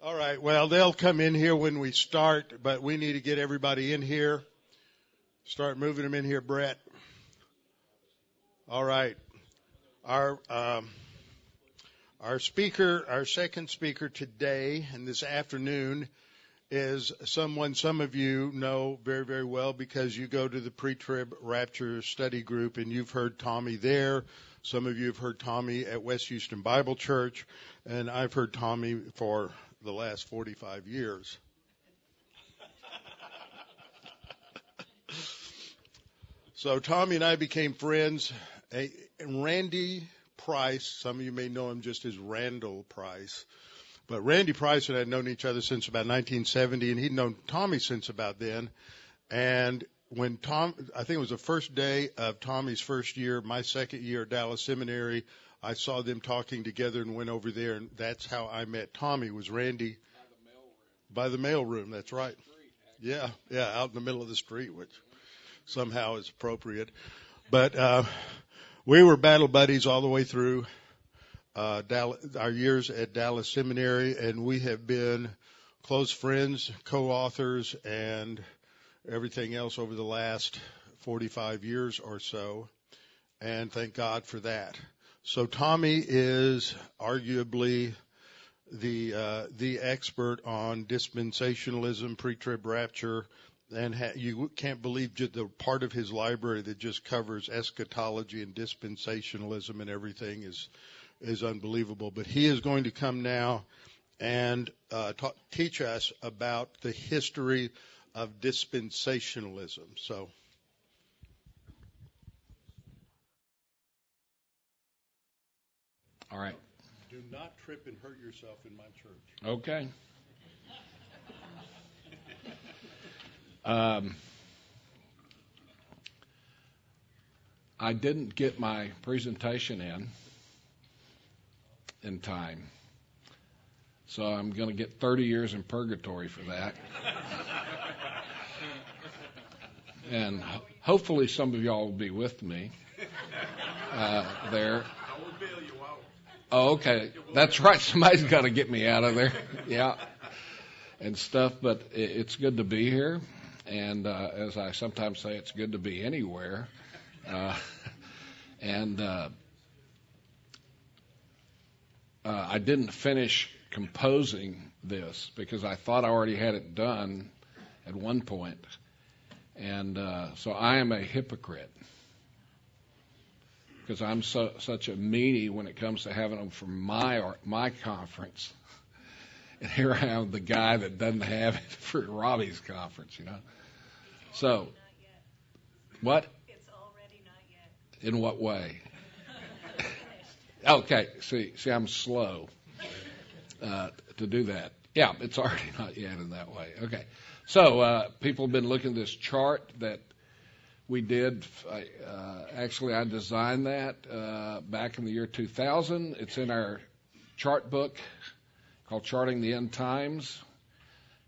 All right. Well, they'll come in here when we start, but we need to get everybody in here. Start moving them in here, Brett. All right. Our um, our speaker, our second speaker today and this afternoon is someone some of you know very, very well because you go to the pre-trib rapture study group and you've heard Tommy there. Some of you have heard Tommy at West Houston Bible Church and I've heard Tommy for the last 45 years. so Tommy and I became friends. Randy Price, some of you may know him just as Randall Price, but Randy Price and I had known each other since about 1970, and he'd known Tommy since about then. And when Tom, I think it was the first day of Tommy's first year, my second year at Dallas Seminary, I saw them talking together and went over there, and that's how I met Tommy. Was Randy by the mail room? That's right. Yeah, yeah, out in the middle of the street, which somehow is appropriate. But uh, we were battle buddies all the way through uh, Dallas, our years at Dallas Seminary, and we have been close friends, co-authors, and everything else over the last 45 years or so. And thank God for that. So Tommy is arguably the uh, the expert on dispensationalism, pre-trib rapture, and ha- you can't believe the part of his library that just covers eschatology and dispensationalism and everything is is unbelievable. But he is going to come now and uh, teach us about the history of dispensationalism. So. All right. Do not trip and hurt yourself in my church. Okay. um, I didn't get my presentation in in time. So I'm going to get 30 years in purgatory for that. and hopefully some of y'all will be with me uh, there. Oh, okay. That's right. Somebody's got to get me out of there. Yeah. And stuff, but it's good to be here. And uh, as I sometimes say, it's good to be anywhere. Uh, and uh, uh, I didn't finish composing this because I thought I already had it done at one point. And uh, so I am a hypocrite because I'm so, such a meanie when it comes to having them for my my conference. And here I am, the guy that doesn't have it for Robbie's conference, you know. So, what? It's already not yet. In what way? Okay, see, see, I'm slow uh, to do that. Yeah, it's already not yet in that way. Okay, so uh, people have been looking at this chart that we did. Uh, actually, I designed that uh, back in the year 2000. It's in our chart book called Charting the End Times,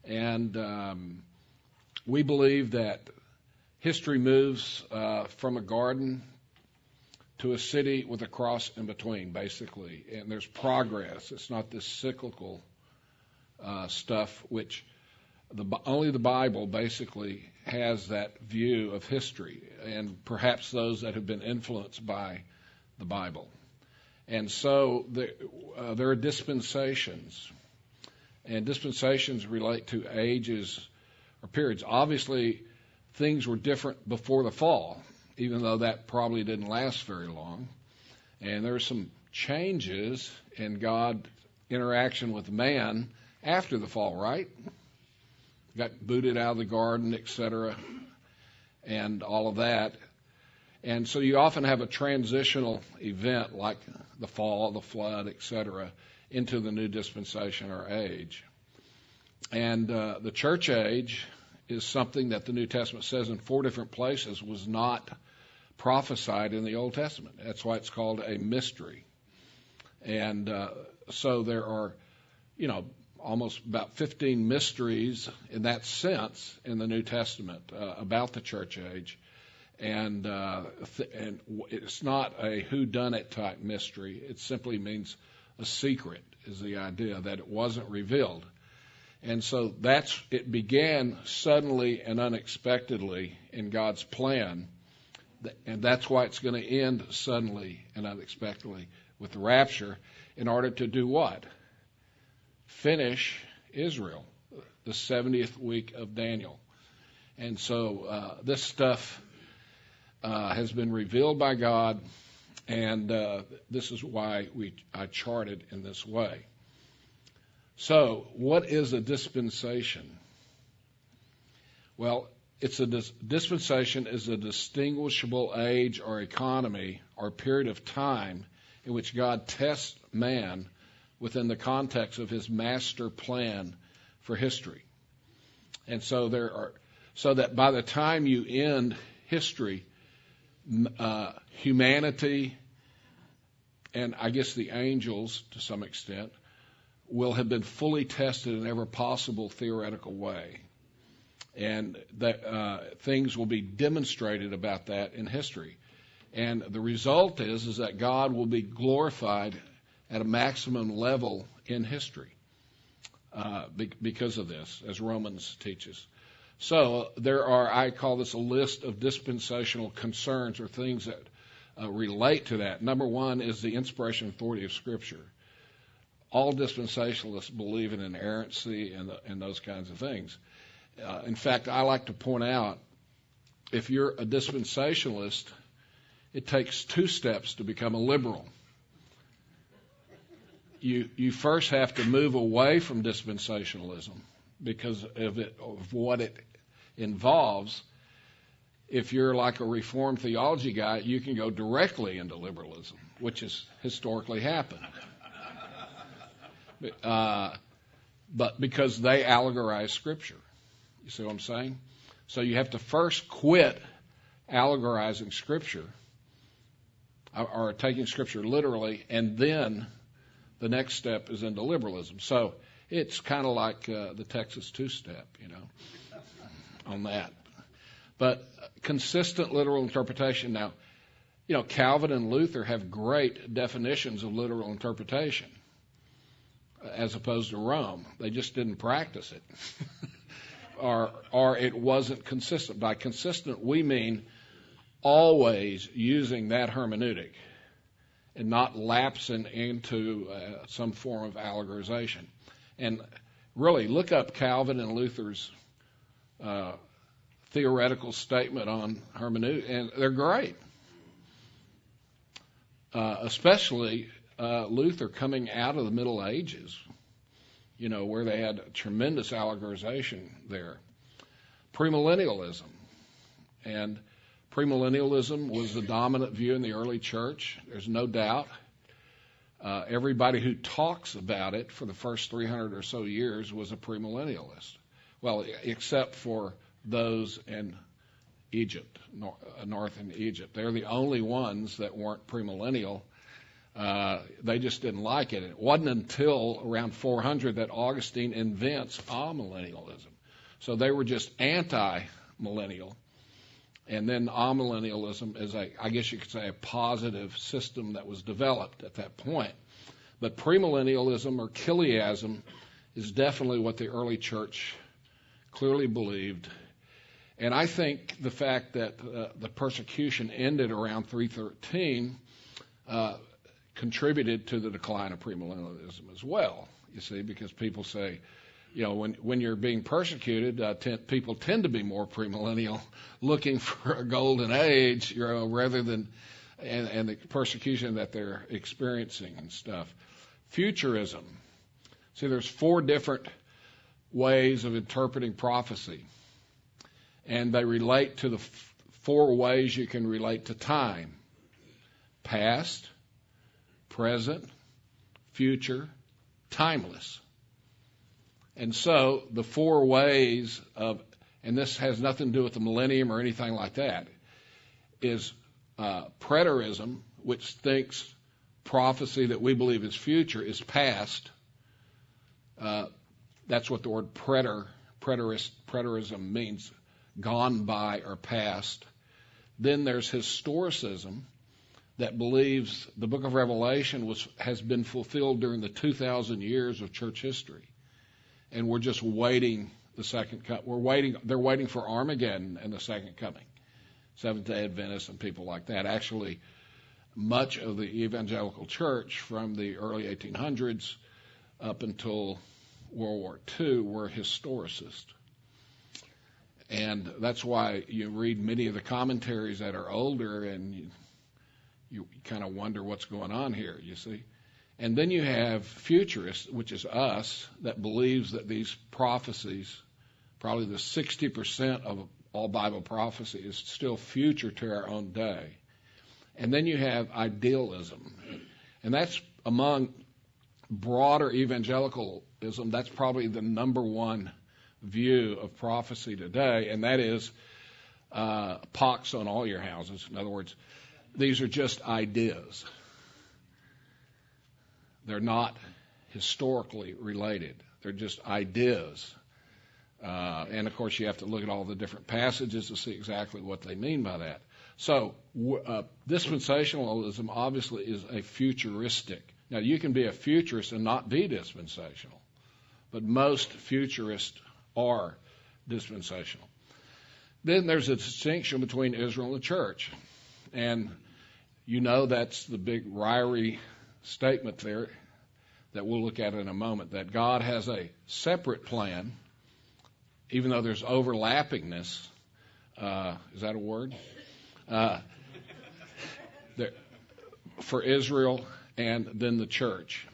and um, we believe that history moves uh, from a garden to a city with a cross in between, basically. And there's progress. It's not this cyclical uh, stuff, which the, only the Bible basically has that view of history, and perhaps those that have been influenced by the Bible. And so there, uh, there are dispensations, and dispensations relate to ages or periods. Obviously, things were different before the fall even though that probably didn't last very long. And there's some changes in God's interaction with man after the fall, right? Got booted out of the garden, etc., and all of that. And so you often have a transitional event like the fall, the flood, etc., into the new dispensation or age. And uh, the church age is something that the New Testament says in four different places was not prophesied in the Old Testament. That's why it's called a mystery. And uh, so there are, you know, almost about 15 mysteries in that sense in the New Testament uh, about the church age. And, uh, th- and it's not a who done it type mystery. It simply means a secret is the idea that it wasn't revealed. And so that's, it began suddenly and unexpectedly in God's plan. And that's why it's going to end suddenly and unexpectedly with the rapture in order to do what? Finish Israel, the 70th week of Daniel. And so uh, this stuff uh, has been revealed by God, and uh, this is why we I charted in this way. So, what is a dispensation? Well, it's a dis- dispensation is a distinguishable age or economy or period of time in which God tests man within the context of his master plan for history. And so there are so that by the time you end history, uh, humanity and I guess the angels to some extent will have been fully tested in every possible theoretical way. And that uh, things will be demonstrated about that in history. And the result is is that God will be glorified at a maximum level in history uh, be- because of this, as Romans teaches. So there are, I call this a list of dispensational concerns or things that uh, relate to that. Number one is the inspiration authority of Scripture all dispensationalists believe in inerrancy and, the, and those kinds of things. Uh, in fact, I like to point out if you're a dispensationalist, it takes two steps to become a liberal. You, you first have to move away from dispensationalism because of, it, of what it involves. If you're like a Reformed theology guy, you can go directly into liberalism, which has historically happened uh, but because they allegorize Scripture. You see what I'm saying? So you have to first quit allegorizing Scripture or, or taking Scripture literally, and then the next step is into liberalism. So it's kind of like uh, the Texas two step, you know, on that. But consistent literal interpretation. Now, you know, Calvin and Luther have great definitions of literal interpretation as opposed to Rome. They just didn't practice it. or, or it wasn't consistent. By consistent, we mean always using that hermeneutic and not lapsing into uh, some form of allegorization. And really, look up Calvin and Luther's uh, theoretical statement on hermeneutic, and they're great. Uh, especially uh, Luther coming out of the Middle Ages, you know, where they had tremendous allegorization there. Premillennialism. And premillennialism was the dominant view in the early church, there's no doubt. Uh, everybody who talks about it for the first 300 or so years was a premillennialist. Well, except for those in Egypt, uh, north in Egypt. They're the only ones that weren't premillennial uh, they just didn't like it. It wasn't until around 400 that Augustine invents amillennialism. So they were just anti-millennial. And then amillennialism is a, I guess you could say, a positive system that was developed at that point. But premillennialism or chiliasm is definitely what the early church clearly believed. And I think the fact that uh, the persecution ended around 313 uh, contributed to the decline of premillennialism as well. You see, because people say, you know, when when you're being persecuted, uh, people tend to be more premillennial, looking for a golden age, you know, rather than and, and the persecution that they're experiencing and stuff. Futurism. See, there's four different ways of interpreting prophecy, and they relate to the f- four ways you can relate to time: past, present, future, timeless. And so the four ways of, and this has nothing to do with the millennium or anything like that, is uh, preterism, which thinks prophecy that we believe is future is past. Uh, that's what the word preter, preterist, preterism means, gone by or past. Then there's historicism, that believes the book of Revelation was, has been fulfilled during the 2,000 years of church history. And we're just waiting the second coming. We're waiting. They're waiting for Armageddon and the second coming. Seventh Day Adventists and people like that. Actually, much of the evangelical church from the early 1800s up until World War II were historicists. And that's why you read many of the commentaries that are older and you, you kind of wonder what's going on here, you see. And then you have futurists, which is us, that believes that these prophecies, probably the 60% of all Bible prophecy, is still future to our own day. And then you have idealism. And that's among broader evangelicalism, that's probably the number one view of prophecy today, and that is uh, pox on all your houses. In other words, these are just ideas. They're not historically related. They're just ideas. Uh, and of course, you have to look at all the different passages to see exactly what they mean by that. So, uh, dispensationalism obviously is a futuristic. Now, you can be a futurist and not be dispensational, but most futurists are dispensational. Then there's a distinction between Israel and the church. And you know that's the big Ryrie statement there that we'll look at in a moment that God has a separate plan, even though there's overlappingness. Uh, is that a word? Uh, there, for Israel and then the church.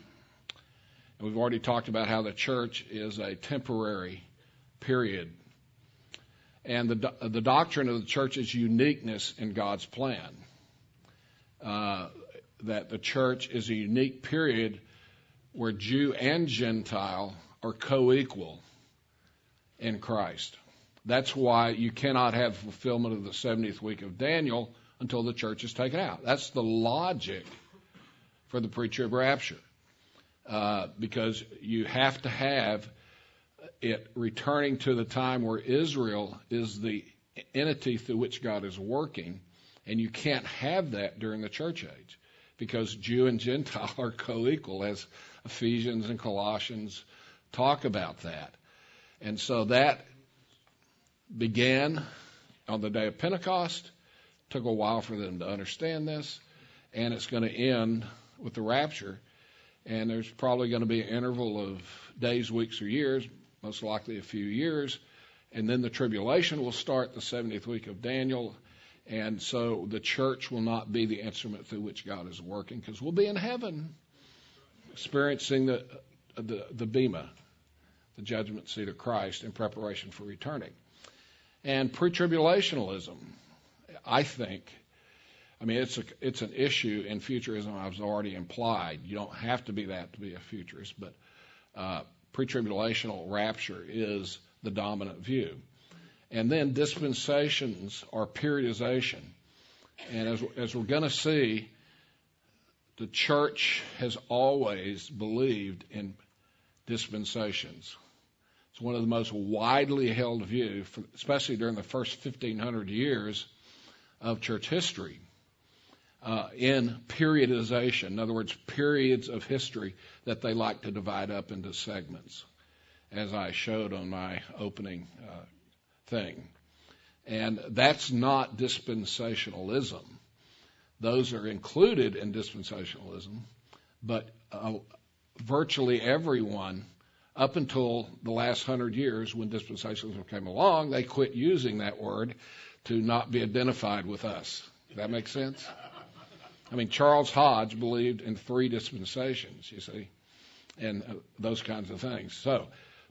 And we've already talked about how the church is a temporary period. And the, the doctrine of the church's uniqueness in God's plan. Uh, that the church is a unique period where Jew and Gentile are co equal in Christ. That's why you cannot have fulfillment of the 70th week of Daniel until the church is taken out. That's the logic for the pre-trib rapture. Uh, because you have to have it returning to the time where Israel is the entity through which God is working, and you can't have that during the church age because Jew and Gentile are co equal, as Ephesians and Colossians talk about that. And so that began on the day of Pentecost. Took a while for them to understand this, and it's going to end with the rapture. And there's probably going to be an interval of days, weeks, or years, most likely a few years. And then the tribulation will start the 70th week of Daniel. And so the church will not be the instrument through which God is working because we'll be in heaven experiencing the, the, the Bema, the judgment seat of Christ in preparation for returning. And pre tribulationalism, I think, I mean, it's, a, it's an issue in futurism I've already implied. You don't have to be that to be a futurist, but uh, pre-tribulational rapture is the dominant view. And then dispensations are periodization. And as, as we're going to see, the church has always believed in dispensations. It's one of the most widely held views, especially during the first 1500 years of church history, uh, in periodization. In other words, periods of history that they like to divide up into segments, as I showed on my opening uh, thing. And that's not dispensationalism. Those are included in dispensationalism, but uh, virtually everyone, up until the last hundred years when dispensationalism came along, they quit using that word to not be identified with us. Does that make sense? I mean, Charles Hodge believed in three dispensations, you see and uh, those kinds of things. So,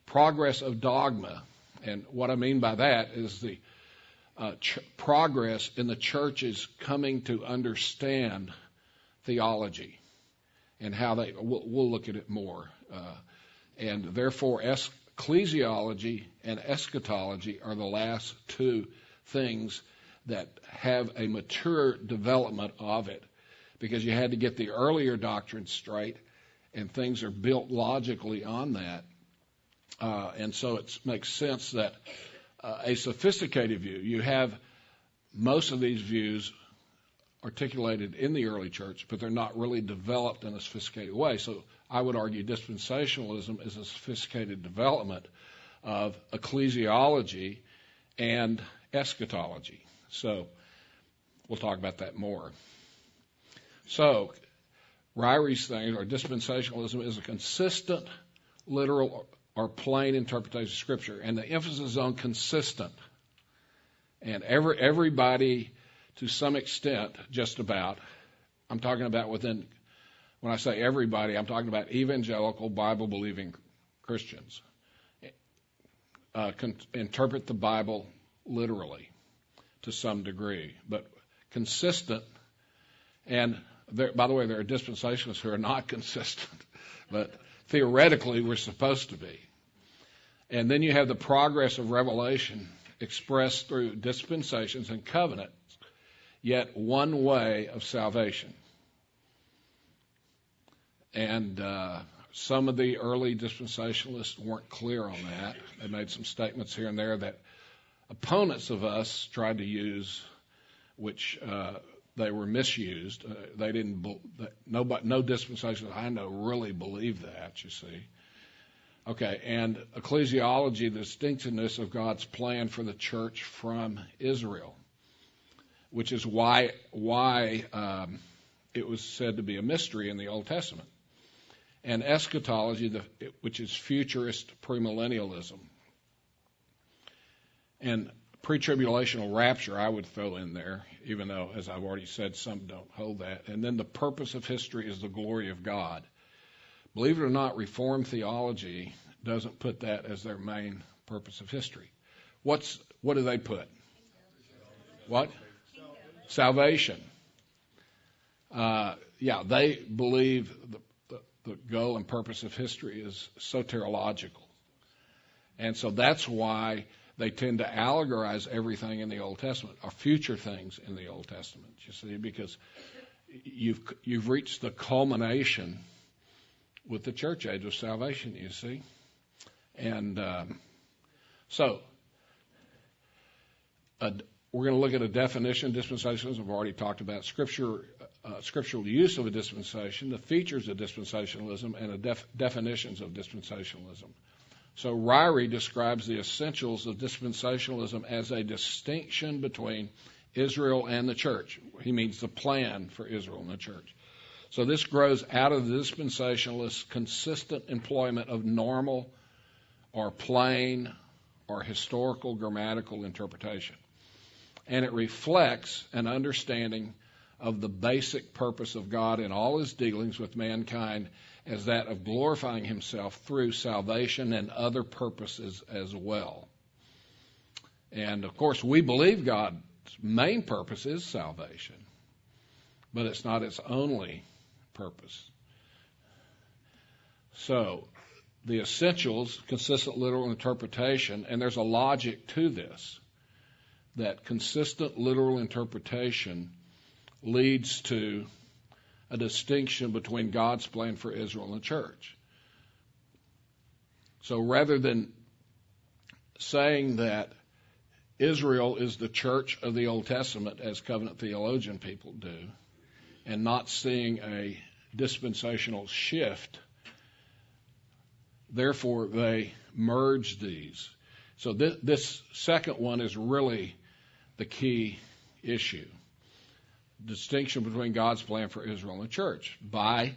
progress of dogma, and what I mean by that is the uh, ch- progress in the churches coming to understand theology and how they. We'll, we'll look at it more, uh, and therefore ecclesiology and eschatology are the last two things that have a mature development of it because you had to get the earlier doctrine straight and things are built logically on that. Uh, and so it makes sense that uh, a sophisticated view, you have most of these views articulated in the early church, but they're not really developed in a sophisticated way. So I would argue dispensationalism is a sophisticated development of ecclesiology and eschatology. So we'll talk about that more. So Ryrie's thing, or dispensationalism, is a consistent, literal, or plain interpretation of Scripture, and the emphasis is on consistent. And every, everybody, to some extent, just about, I'm talking about within, when I say everybody, I'm talking about evangelical, Bible believing Christians, uh, con- interpret the Bible literally to some degree, but consistent. And there, by the way, there are dispensationalists who are not consistent, but theoretically we're supposed to be. And then you have the progress of revelation expressed through dispensations and covenants, yet one way of salvation. And uh, some of the early dispensationalists weren't clear on that. They made some statements here and there that opponents of us tried to use, which uh, they were misused. Uh, they didn't. Nobody, no dispensationalists I know really believe that. You see. Okay, and ecclesiology, the distinctiveness of God's plan for the church from Israel, which is why why um, it was said to be a mystery in the Old Testament, and eschatology, the, which is futurist premillennialism, and pre-tribulational rapture. I would throw in there, even though, as I've already said, some don't hold that. And then the purpose of history is the glory of God. Believe it or not, Reformed theology doesn't put that as their main purpose of history. What's what do they put? What? Salvation. Uh, yeah, they believe the, the, the goal and purpose of history is soteriological. And so that's why they tend to allegorize everything in the Old Testament or future things in the Old Testament, you see, because you've, you've reached the culmination with the church age of salvation, you see. And um, so, uh, we're going to look at a definition. Dispensationalism, I've already talked about scripture, uh, scriptural use of a dispensation, the features of dispensationalism, and the def- definitions of dispensationalism. So Ryrie describes the essentials of dispensationalism as a distinction between Israel and the church. He means the plan for Israel and the church. So this grows out of the dispensationalist consistent employment of normal or plain or historical grammatical interpretation. And it reflects an understanding of the basic purpose of God in all his dealings with mankind as that of glorifying himself through salvation and other purposes as well. And of course, we believe God's main purpose is salvation, but it's not its only purpose. So, the essentials, consistent literal interpretation, and there's a logic to this that consistent literal interpretation leads to a distinction between God's plan for Israel and the church. So rather than saying that Israel is the church of the Old Testament, as covenant theologian people do, and not seeing a dispensational shift. Therefore, they merge these. So this, this second one is really the key issue. Distinction between God's plan for Israel and the church by,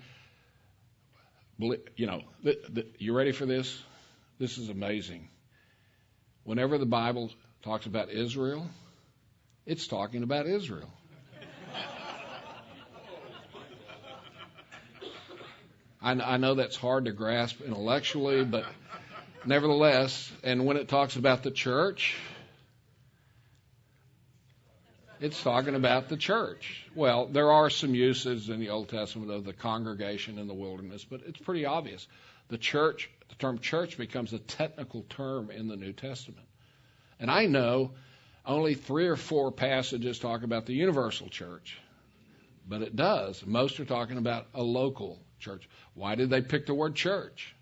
you know, the, the, you ready for this? This is amazing. Whenever the Bible talks about Israel, it's talking about Israel. I, I know that's hard to grasp intellectually, but nevertheless, and when it talks about the church, it's talking about the church. Well, there are some uses in the Old Testament of the congregation in the wilderness, but it's pretty obvious. The church, the term church becomes a technical term in the New Testament. And I know only three or four passages talk about the universal church, but it does. Most are talking about a local church. Why did they pick the word church?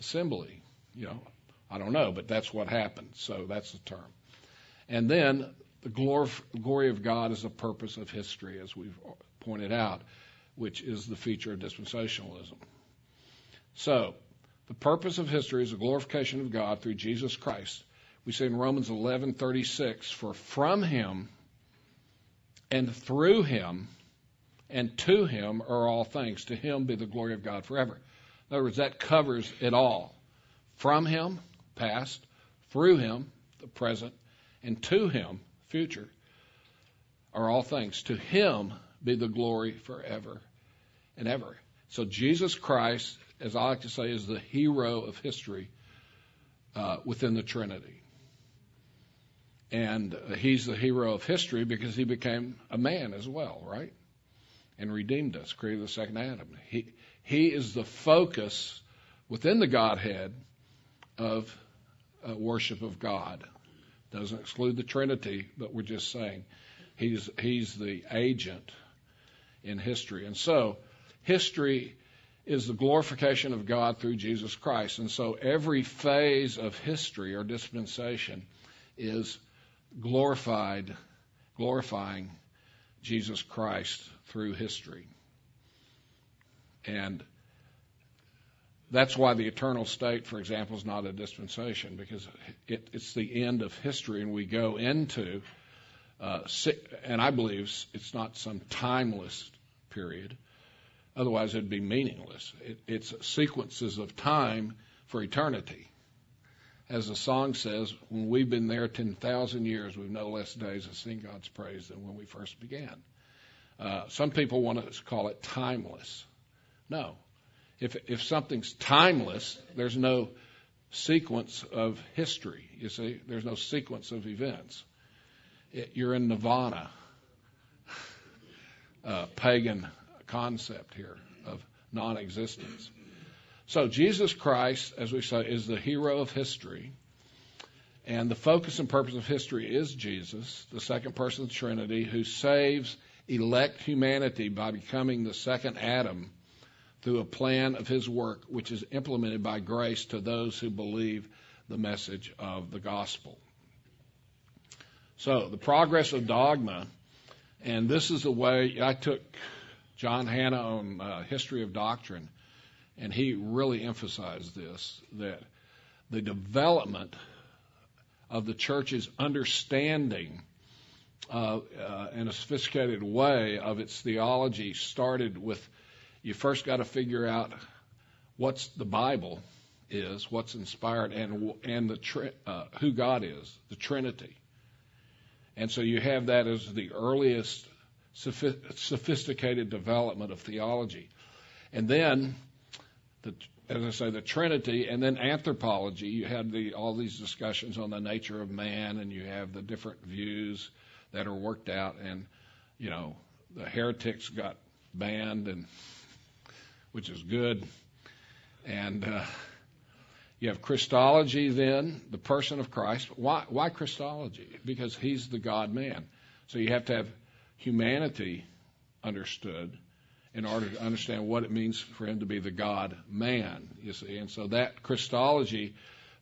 Assembly. You know, I don't know, but that's what happened. So that's the term. And then the glory of God is the purpose of history, as we've pointed out, which is the feature of dispensationalism. So, the purpose of history is the glorification of God through Jesus Christ. We say in Romans 11:36, "For from him and through him and to him are all things. To him be the glory of God forever." In other words, that covers it all. From him, past, through him, the present, and to him, future, are all things. To him be the glory forever and ever. So Jesus Christ, as I like to say, is the hero of history uh, within the Trinity. And he's the hero of history because he became a man as well, right? And redeemed us, created the second Adam. He, he is the focus within the Godhead of uh, worship of God. Doesn't exclude the Trinity, but we're just saying he's, he's the agent in history. And so, history is the glorification of God through Jesus Christ. And so, every phase of history or dispensation is glorified, glorifying Jesus Christ through history. And that's why the eternal state, for example, is not a dispensation because it, it's the end of history, and we go into, uh, and I believe it's not some timeless period. Otherwise, it'd be meaningless. It, it's sequences of time for eternity. As the song says, when we've been there 10,000 years, we've no less days to sing God's praise than when we first began. Uh, some people want to call it timeless. No, if, if something's timeless, there's no sequence of history. You see, there's no sequence of events. It, you're in nirvana, uh, pagan concept here of non existence. So, Jesus Christ, as we say, is the hero of history. And the focus and purpose of history is Jesus, the second person of the Trinity, who saves elect humanity by becoming the second Adam through a plan of his work, which is implemented by grace to those who believe the message of the gospel. So, the progress of dogma, and this is the way I took John Hannah on uh, History of Doctrine, and he really emphasized this that the development of the church's understanding uh, uh, in a sophisticated way of its theology started with you first got to figure out what's the Bible is, what's inspired, and and the uh, who God is, the Trinity. And so you have that as the earliest sophisticated development of theology, and then the as I say, the Trinity, and then anthropology. You had the, all these discussions on the nature of man, and you have the different views that are worked out, and you know the heretics got banned, and which is good. And uh, you have Christology, then, the person of Christ. Why, why Christology? Because he's the God man. So you have to have humanity understood in order to understand what it means for him to be the God man, you see. And so that Christology,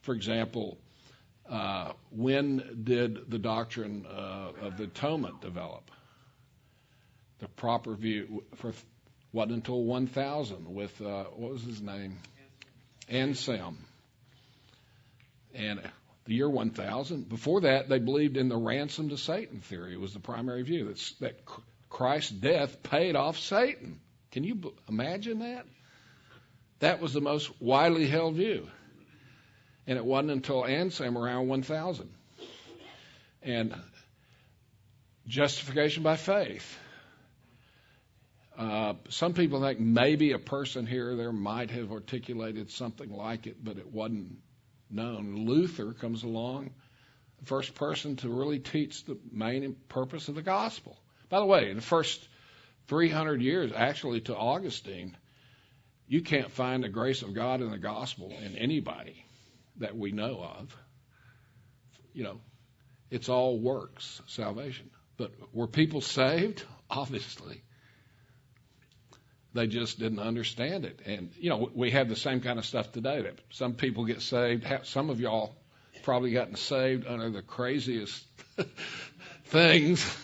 for example, uh, when did the doctrine uh, of the atonement develop? The proper view for wasn't until 1000 with, uh, what was his name? Anselm. And the year 1000. Before that, they believed in the ransom to Satan theory. It was the primary view That's, that Christ's death paid off Satan. Can you imagine that? That was the most widely held view. And it wasn't until Anselm around 1000. And justification by faith uh, some people think maybe a person here or there might have articulated something like it, but it wasn't known. Luther comes along, the first person to really teach the main purpose of the gospel. By the way, in the first 300 years, actually to Augustine, you can't find the grace of God in the gospel in anybody that we know of. You know, it's all works, salvation. But were people saved? Obviously. They just didn't understand it. And, you know, we have the same kind of stuff today that some people get saved. Some of y'all probably gotten saved under the craziest things.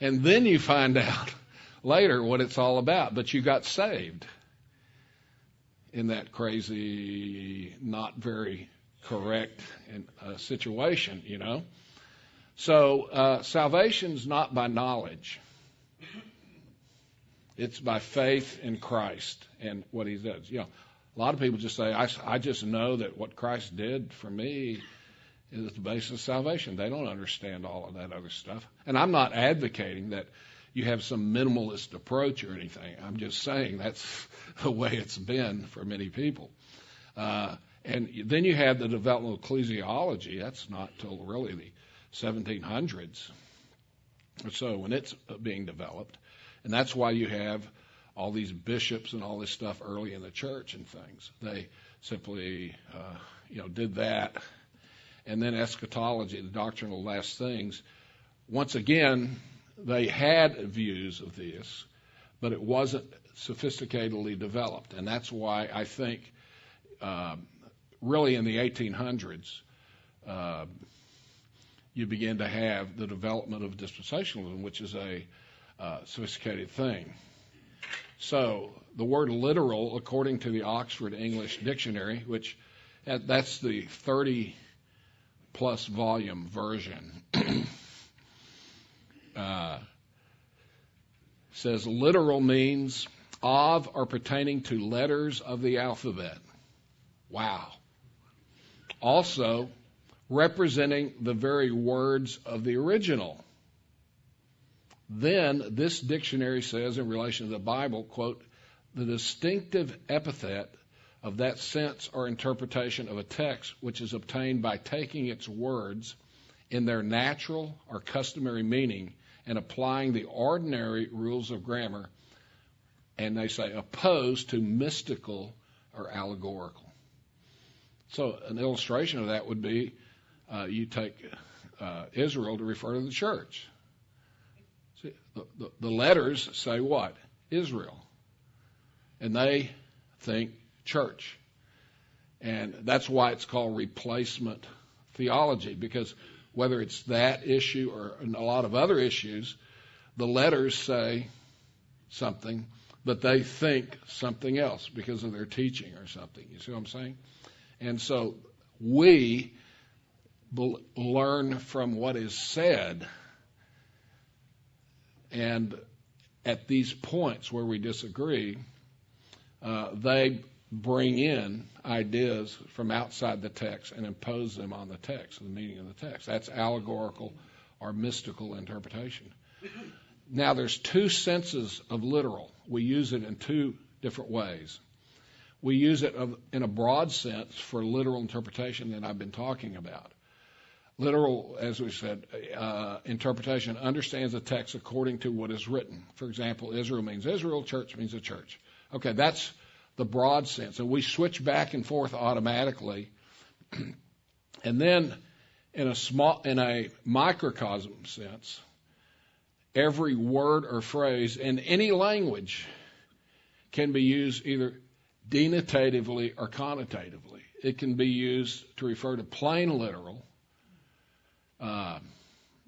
And then you find out later what it's all about. But you got saved. in that crazy, not very correct uh, situation, you know. So uh, salvation's not by knowledge. It's by faith in Christ and what He does. You know, a lot of people just say, I, I just know that what Christ did for me is the basis of salvation. They don't understand all of that other stuff. And I'm not advocating that you have some minimalist approach or anything. I'm just saying that's the way it's been for many people. Uh, and then you have the development of ecclesiology. That's not till really the 1700s or so when it's being developed. And that's why you have all these bishops and all this stuff early in the church and things. They simply, uh, you know, did that. And then eschatology, the doctrine of last things. Once again, they had views of this, but it wasn't sophisticatedly developed. And that's why I think, uh, really in the 1800s, uh, you begin to have the development of dispensationalism, which is a uh, sophisticated thing. So the word literal, according to the Oxford English Dictionary, which that's the 30 plus volume version, uh, says literal means of or pertaining to letters of the alphabet. Wow. Also, representing the very words of the original. Then this dictionary says in relation to the Bible, quote, the distinctive epithet of that sense or interpretation of a text which is obtained by taking its words in their natural or customary meaning and applying the ordinary rules of grammar, and they say opposed to mystical or allegorical. So an illustration of that would be uh, you take uh, Israel to refer to the church. The, the letters say what? Israel. And they think church. And that's why it's called replacement theology, because whether it's that issue or a lot of other issues, the letters say something, but they think something else because of their teaching or something. You see what I'm saying? And so we learn from what is said. And at these points where we disagree, uh, they bring in ideas from outside the text and impose them on the text, the meaning of the text. That's allegorical or mystical interpretation. Now, there's two senses of literal. We use it in two different ways. We use it in a broad sense for literal interpretation that I've been talking about. Literal, as we said, uh, interpretation understands the text according to what is written. For example, Israel means Israel, church means a church. Okay, that's the broad sense. And we switch back and forth automatically. and then in a small in a microcosm sense, every word or phrase in any language can be used either denotatively or connotatively. It can be used to refer to plain literal, uh,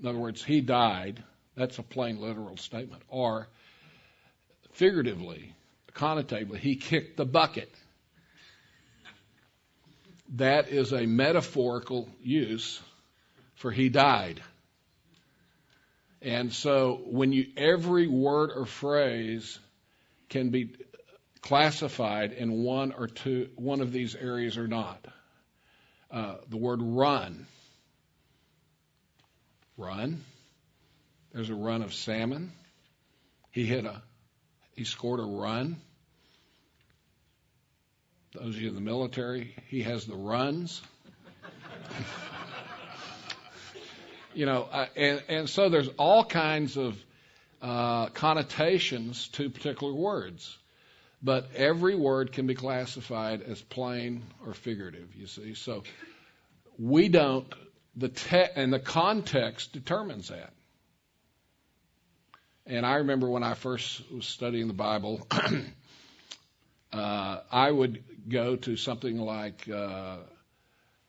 in other words, he died. That's a plain literal statement. Or figuratively, connotatively, he kicked the bucket. That is a metaphorical use for he died. And so when you every word or phrase can be classified in one or two one of these areas or not. Uh, the word run run. There's a run of salmon. He hit a, he scored a run. Those of you in the military, he has the runs. you know, and, and so there's all kinds of uh, connotations to particular words. But every word can be classified as plain or figurative, you see. So we don't the te- and the context determines that. And I remember when I first was studying the Bible, uh, I would go to something like uh,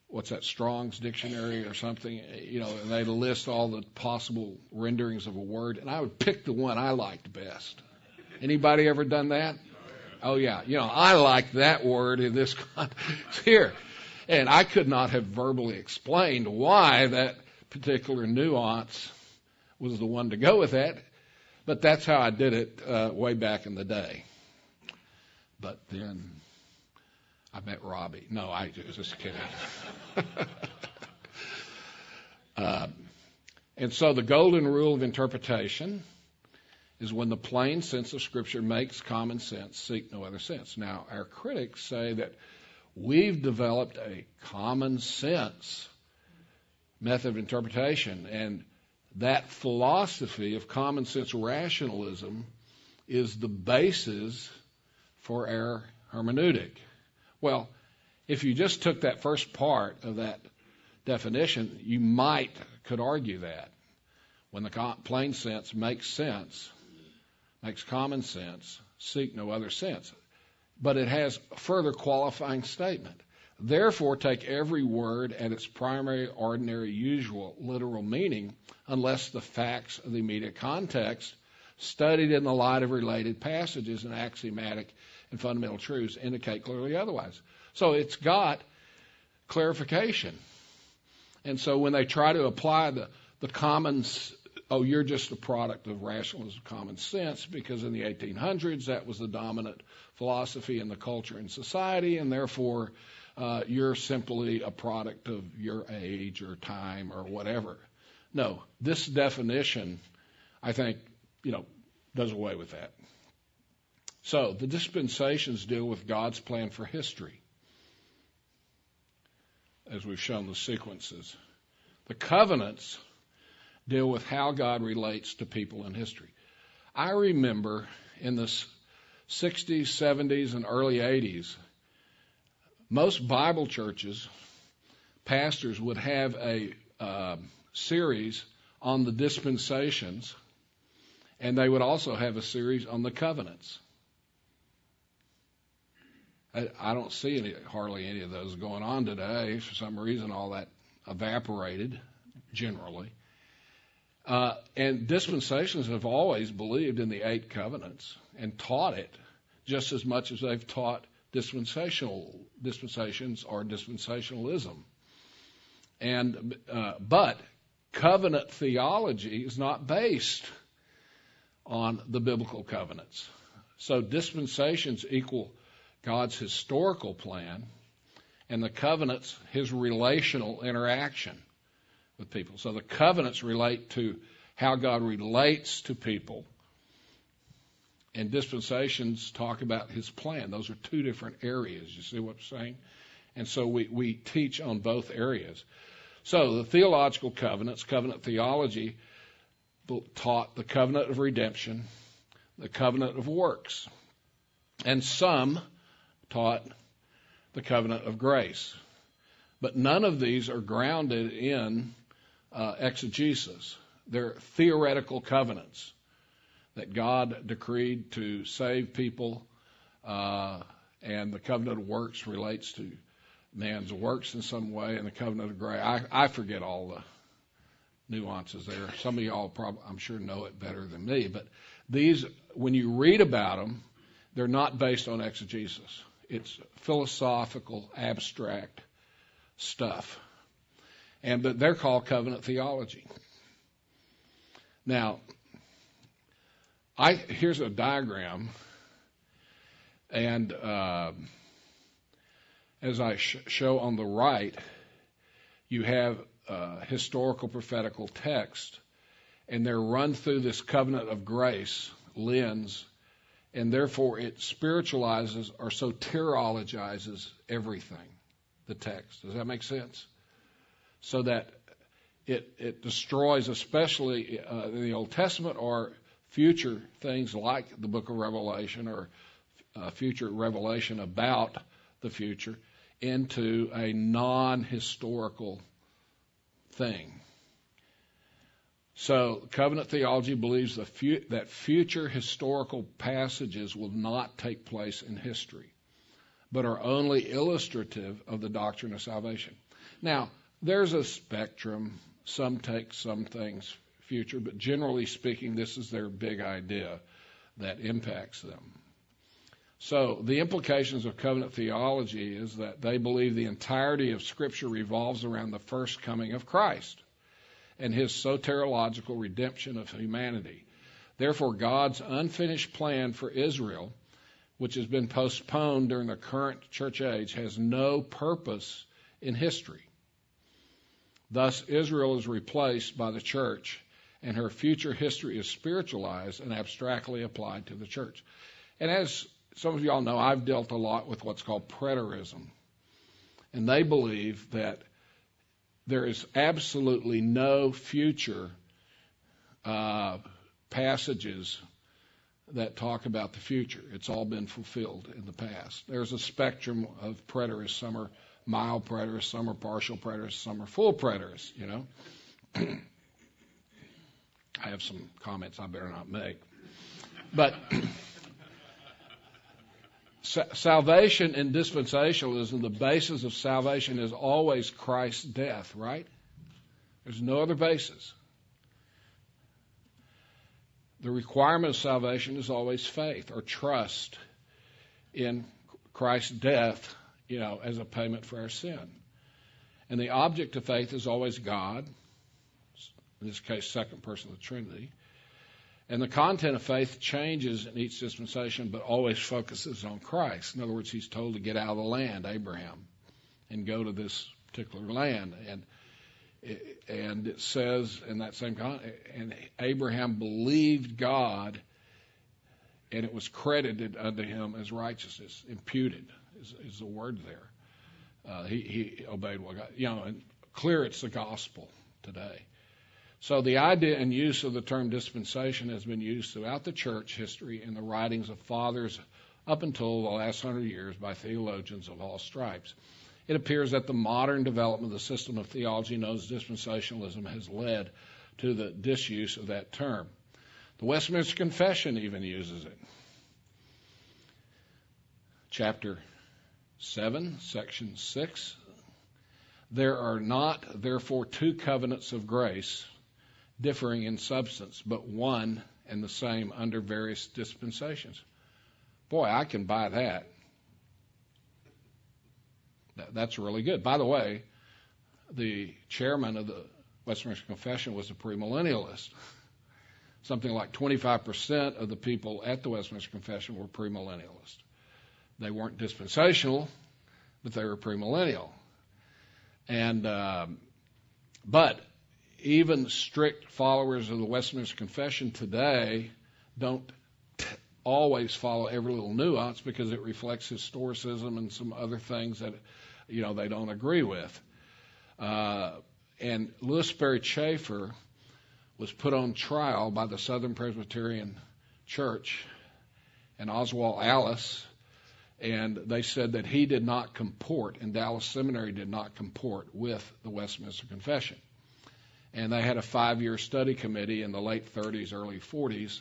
what's that Strong's dictionary or something, you know, and they'd list all the possible renderings of a word, and I would pick the one I liked best. Anybody ever done that? Oh yeah, you know, I like that word in this context here. And I could not have verbally explained why that particular nuance was the one to go with that, but that's how I did it uh, way back in the day. But then I met Robbie. No, I was just kidding. uh, and so the golden rule of interpretation is when the plain sense of Scripture makes common sense, seek no other sense. Now, our critics say that we've developed a common sense method of interpretation, and that philosophy of common sense rationalism is the basis for our hermeneutic. Well, if you just took that first part of that definition, you might could argue that when the plain sense makes sense, makes common sense, seek no other sense. But it has further qualifying statement. Therefore, take every word at its primary, ordinary, usual, literal meaning, unless the facts of the immediate context, studied in the light of related passages and axiomatic and fundamental truths, indicate clearly otherwise. So it's got clarification. And so when they try to apply the, the common, oh, you're just a product of rationalism, common sense, because in the 1800s that was the dominant philosophy in the culture and society, and therefore uh, you're simply a product of your age or time or whatever. No, this definition, I think, you know, does away with that. So the dispensations deal with God's plan for history, as we've shown the sequences. The covenants deal with how God relates to people in history. I remember in the 60s, 70s, and early 80s most Bible churches, pastors would have a uh, series on the dispensations, and they would also have a series on the covenants. I, I don't see any, hardly any of those going on today. For some reason, all that evaporated generally. Uh, and dispensations have always believed in the eight covenants and taught it just as much as they've taught dispensational dispensations or dispensationalism. And uh, but covenant theology is not based on the biblical covenants. So dispensations equal God's historical plan, and the covenants his relational interaction with people. So the covenants relate to how God relates to people and dispensations talk about his plan. Those are two different areas. You see what I'm saying? And so we, we teach on both areas. So the theological covenants, covenant theology, taught the covenant of redemption, the covenant of works. And some taught the covenant of grace. But none of these are grounded in uh, exegesis. They're theoretical covenants that God decreed to save people, uh, and the covenant of works relates to man's works in some way, and the covenant of grace. I, I forget all the nuances there. Some of y'all probably, I'm sure, know it better than me, but these, when you read about them, they're not based on exegesis. It's philosophical, abstract stuff. And but they're called covenant theology. Now, I here's a diagram, and uh, as I sh- show on the right, you have uh, historical prophetical text, and they're run through this covenant of grace lens, and therefore it spiritualizes or soteriologizes everything, the text. Does that make sense? So that it, it destroys, especially uh, the Old Testament or future things like the book of Revelation or uh, future revelation about the future into a non historical thing. So, covenant theology believes that future historical passages will not take place in history, but are only illustrative of the doctrine of salvation. Now, there's a spectrum. Some take some things future, but generally speaking, this is their big idea that impacts them. So the implications of covenant theology is that they believe the entirety of Scripture revolves around the first coming of Christ and his soteriological redemption of humanity. Therefore, God's unfinished plan for Israel, which has been postponed during the current church age, has no purpose in history. Thus, Israel is replaced by the church, and her future history is spiritualized and abstractly applied to the church. And as some of y'all know, I've dealt a lot with what's called preterism. And they believe that there is absolutely no future uh, passages that talk about the future. It's all been fulfilled in the past. There's a spectrum of preterists. Some are mild preterists, some are partial preterists, some are full preterists, you know. I have some comments I better not make. But salvation in dispensationalism, the basis of salvation is always Christ's death, right? There's no other basis. The requirement of salvation is always faith or trust in Christ's death, you know, as a payment for our sin. And the object of faith is always God, in this case, second person of the Trinity. And the content of faith changes in each dispensation, but always focuses on Christ. In other words, he's told to get out of the land, Abraham, and go to this particular land. And and it says in that same context, and Abraham believed God, and it was credited unto him as righteousness, imputed is, is the word there. Uh, he, he obeyed what God, you know, and clear it's the gospel today. So the idea and use of the term dispensation has been used throughout the church history in the writings of fathers up until the last hundred years by theologians of all stripes. It appears that the modern development of the system of theology known as dispensationalism has led to the disuse of that term. The Westminster Confession even uses it. Chapter 7, section 6. There are not, therefore, two covenants of grace differing in substance, but one and the same under various dispensations. Boy, I can buy that. That's really good. By the way, the chairman of the Westminster Confession was a premillennialist. Something like 25% of the people at the Westminster Confession were premillennialists. They weren't dispensational, but they were premillennial. And um, but even strict followers of the Westminster Confession today don't t- always follow every little nuance because it reflects historicism and some other things that you know they don't agree with. Uh, and Lewis Sperry Chafer was put on trial by the Southern Presbyterian Church and Oswald Allis, and they said that he did not comport, and Dallas Seminary did not comport with the Westminster Confession and they had a five year study committee in the late 30s, early 40s.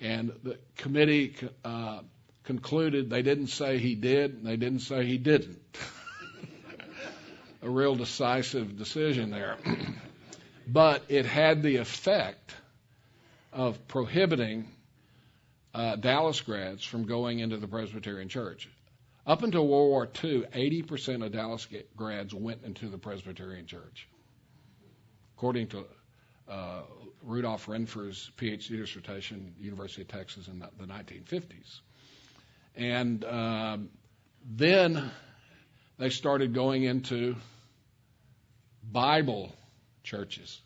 And the committee uh, concluded they didn't say he did, and they didn't say he didn't. a real decisive decision there. but it had the effect of prohibiting uh, Dallas grads from going into the Presbyterian Church. Up until World War II, 80% of Dallas grads went into the Presbyterian Church according to uh, Rudolf Renfer's PhD dissertation, University of Texas in the, the 1950s. And um, then they started going into Bible churches.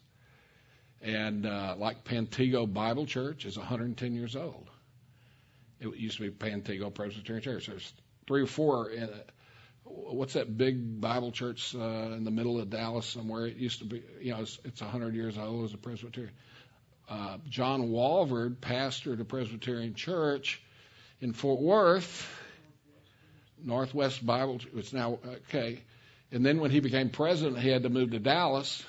And uh, like Pantego Bible Church is 110 years old. It used to be Pantego Presbyterian Church. There's three or four in, what's that big Bible church uh, in the middle of Dallas somewhere? It used to be, you know, it's, it's 100 years old as a Presbyterian. Uh, John Walvoord pastored a Presbyterian church in Fort Worth, Northwest Bible. It's now okay. And then when he became president, he had to move to Dallas,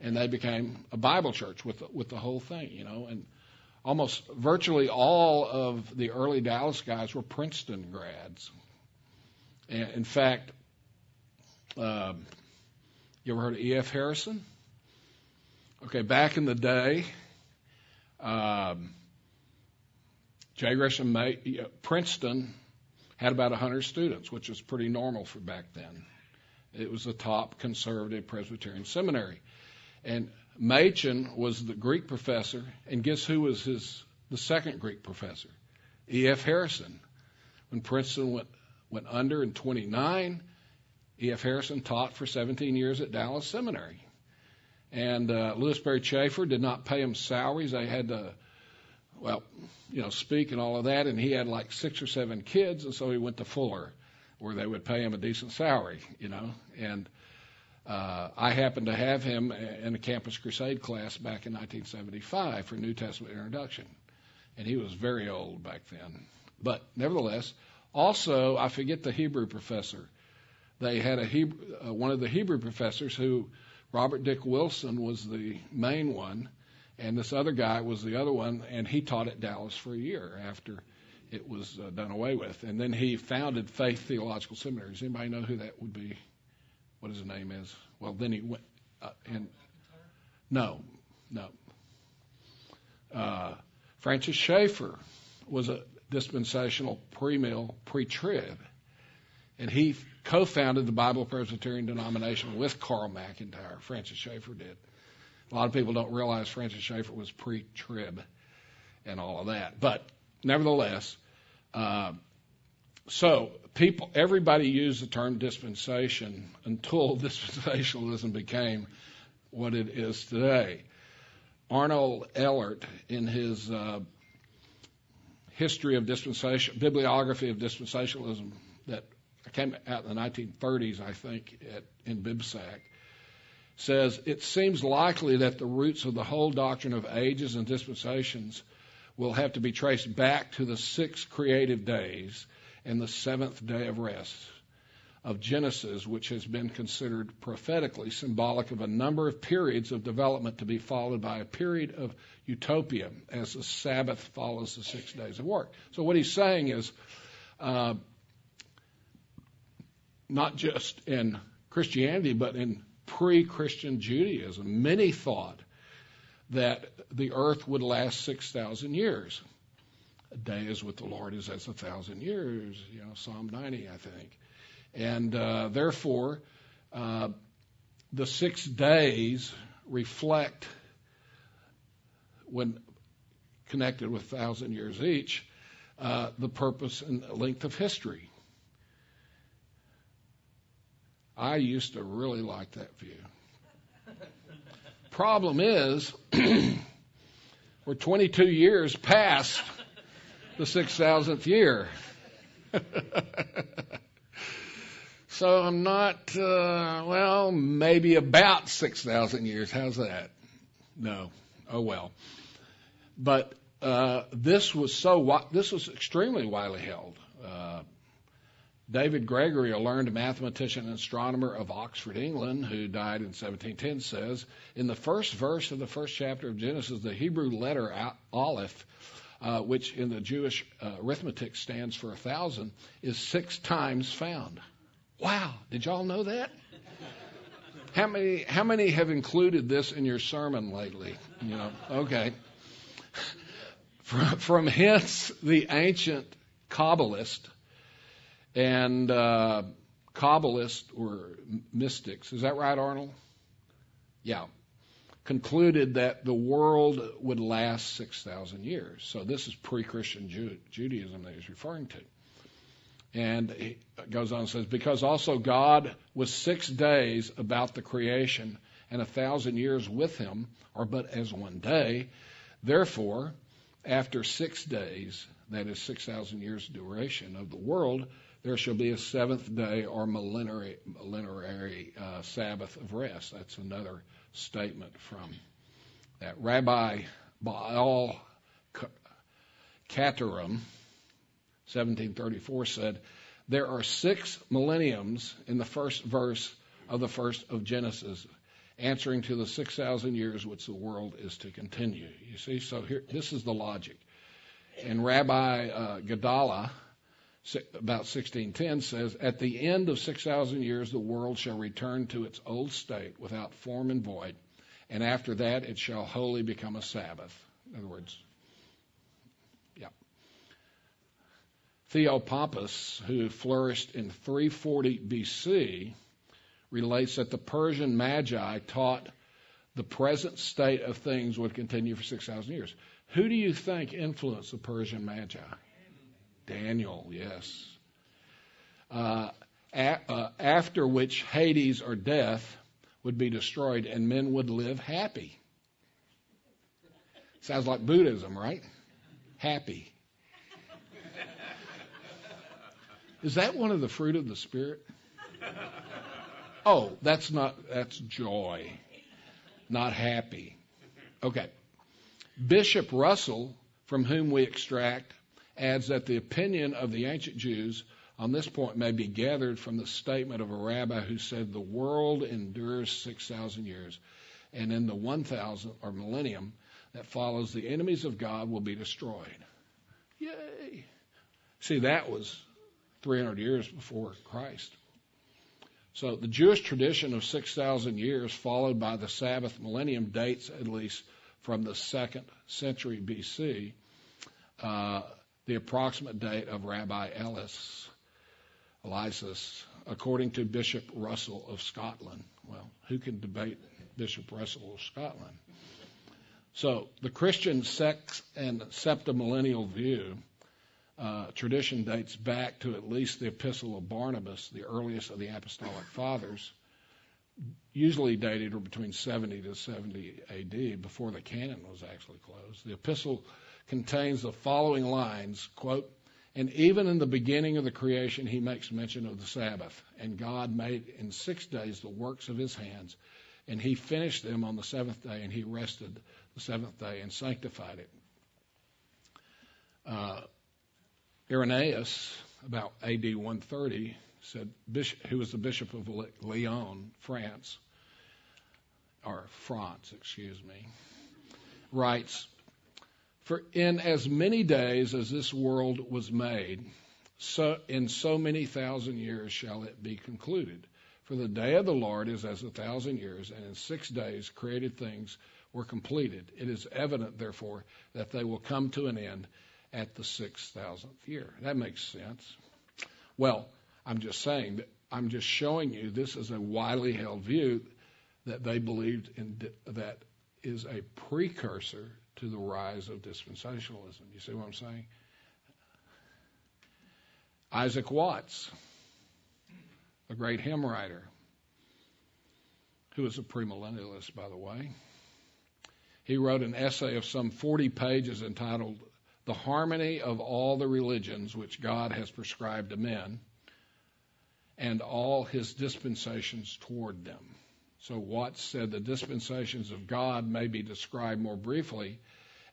and they became a Bible church with the, with the whole thing, you know. And almost virtually all of the early Dallas guys were Princeton grads. In fact, um, you ever heard of E.F. Harrison? Okay, back in the day, um, J. Gresham Machen, Princeton had about 100 students, which was pretty normal for back then. It was the top conservative Presbyterian seminary. And Machen was the Greek professor, and guess who was his the second Greek professor? E.F. Harrison. When Princeton went went under in 29, E.F. Harrison taught for 17 years at Dallas Seminary. And uh, Lewis Sperry Chafer did not pay him salaries. They had to, well, you know, speak and all of that. And he had like six or seven kids, and so he went to Fuller, where they would pay him a decent salary, you know. And uh, I happened to have him in a Campus Crusade class back in 1975 for New Testament introduction, and he was very old back then. But nevertheless, also I forget the Hebrew professor. They had a Hebrew, uh, one of the Hebrew professors who Robert Dick Wilson was the main one, and this other guy was the other one, and he taught at Dallas for a year after it was uh, done away with. And then he founded Faith Theological Seminary. Does anybody know who that would be? What his name is? Well, then he went uh, and no, no. Uh, Francis Schaeffer was a dispensational premill pre-trib, and he co-founded the Bible Presbyterian denomination with Carl McIntire. Francis Schaeffer did. A lot of people don't realize Francis Schaeffer was pre-trib and all of that, but nevertheless, uh, so people, everybody used the term dispensation until dispensationalism became what it is today. Arnold Ehlert, in his uh, history of dispensation, bibliography of dispensationalism that came out in the 1930s, I think, at, in BibSac, says it seems likely that the roots of the whole doctrine of ages and dispensations will have to be traced back to the six creative days and the seventh day of rest of Genesis, which has been considered prophetically symbolic of a number of periods of development to be followed by a period of utopia as the Sabbath follows the six days of work. So, what he's saying is uh, not just in Christianity, but in pre Christian Judaism, many thought that the earth would last 6,000 years. A day is with the Lord is as a thousand years, you know, Psalm 90, I think. And uh, therefore, uh, the six days reflect, when connected with thousand years each, uh, the purpose and length of history. I used to really like that view. Problem is, we're 22 years past the 6,000th year. so I'm not, uh, well, maybe about 6,000 years. How's that? No. Oh well. But uh, this was so, this was extremely widely held. Uh, David Gregory, a learned mathematician and astronomer of Oxford, England, who died in 1710, says in the first verse of the first chapter of Genesis, the Hebrew letter Aleph, uh, which in the Jewish uh, arithmetic stands for a thousand, is six times found. Wow! Did y'all know that? How many? How many have included this in your sermon lately? You know, okay. From, from hence, the ancient Kabbalist and uh, Kabbalists or mystics, is that right, Arnold? Yeah. Concluded that the world would last 6,000 years. So this is pre Christian Ju- Judaism that he's referring to. And he goes on and says, Because also God was six days about the creation, and a thousand years with him are but as one day. Therefore, after six days, that is 6,000 years duration of the world, there shall be a seventh day or millenary, millenary uh, Sabbath of rest. That's another statement from that. Rabbi Baal Katarim, 1734, said, There are six millenniums in the first verse of the first of Genesis, answering to the 6,000 years which the world is to continue. You see, so here, this is the logic. And Rabbi uh, Gadala, about 1610 says, At the end of 6,000 years, the world shall return to its old state without form and void, and after that it shall wholly become a Sabbath. In other words, yeah. Theopompus, who flourished in 340 BC, relates that the Persian Magi taught the present state of things would continue for 6,000 years. Who do you think influenced the Persian Magi? Daniel, yes. Uh, a, uh, after which Hades or death would be destroyed and men would live happy. Sounds like Buddhism, right? Happy. Is that one of the fruit of the Spirit? Oh, that's not, that's joy, not happy. Okay. Bishop Russell, from whom we extract, adds that the opinion of the ancient Jews on this point may be gathered from the statement of a rabbi who said the world endures 6,000 years, and in the 1,000 or millennium that follows, the enemies of God will be destroyed. Yay! See, that was 300 years before Christ. So the Jewish tradition of 6,000 years, followed by the Sabbath millennium, dates at least from the second century BC, uh, the approximate date of Rabbi Ellis, Elisus, according to Bishop Russell of Scotland. Well, who can debate Bishop Russell of Scotland? So the Christian sex and septimillennial view uh, tradition dates back to at least the Epistle of Barnabas, the earliest of the Apostolic Fathers, usually dated between 70 to 70 AD, before the canon was actually closed. The epistle contains the following lines, quote, and even in the beginning of the creation, he makes mention of the Sabbath. And God made in six days the works of his hands, and he finished them on the seventh day, and he rested the seventh day and sanctified it. Uh, Irenaeus, about AD 130, said, who was the bishop of Lyon, France, or France, excuse me, writes, For in as many days as this world was made, so in so many thousand years shall it be concluded. For the day of the Lord is as a thousand years, and in six days created things were completed. It is evident, therefore, that they will come to an end at the six thousandth year. That makes sense. Well, I'm just saying that I'm just showing you this is a widely held view that they believed in that is a precursor to the rise of dispensationalism. You see what I'm saying? Isaac Watts, a great hymn writer, who was a premillennialist, by the way, he wrote an essay of some 40 pages entitled The Harmony of All the Religions Which God Has Prescribed to Men and all his dispensations toward them. So Watts said the dispensations of God may be described more briefly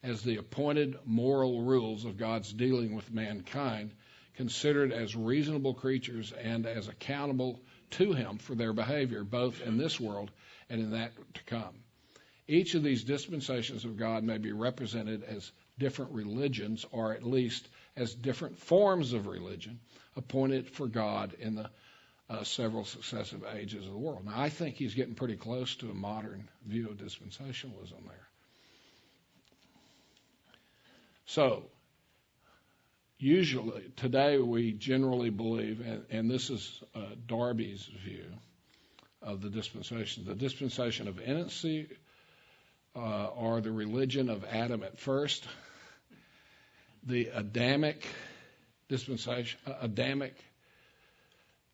as the appointed moral rules of God's dealing with mankind, considered as reasonable creatures and as accountable to him for their behavior, both in this world and in that to come. Each of these dispensations of God may be represented as different religions, or at least as different forms of religion appointed for God in the uh, several successive ages of the world. Now, I think he's getting pretty close to a modern view of dispensationalism there. So, usually, today we generally believe, and, and this is uh, Darby's view of the dispensation, the dispensation of innocency uh, or the religion of Adam at first, the Adamic dispensation, uh, Adamic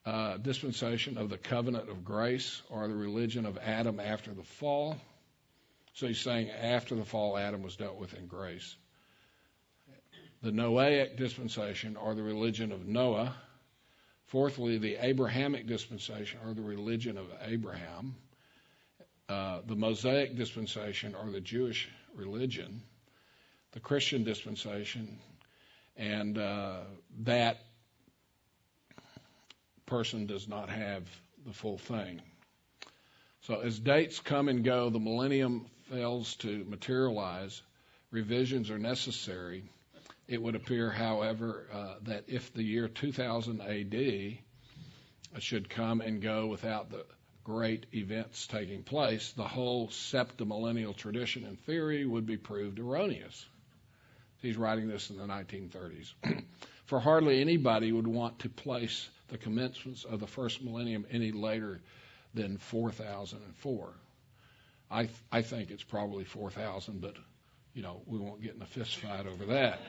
uh, dispensation of the covenant of grace or the religion of Adam after the fall. So he's saying after the fall, Adam was dealt with in grace. The Noahic dispensation or the religion of Noah. Fourthly, the Abrahamic dispensation or the religion of Abraham. Uh, the Mosaic dispensation or the Jewish religion. The Christian dispensation. And uh, that person does not have the full thing. So as dates come and go, the millennium fails to materialize, revisions are necessary. It would appear, however, uh, that if the year 2000 AD should come and go without the great events taking place, the whole septimillennial tradition in theory would be proved erroneous. He's writing this in the 1930s. for hardly anybody would want to place the commencements of the first millennium any later than 4004. I th- I think it's probably 4000, but you know we won't get in a fist fight over that.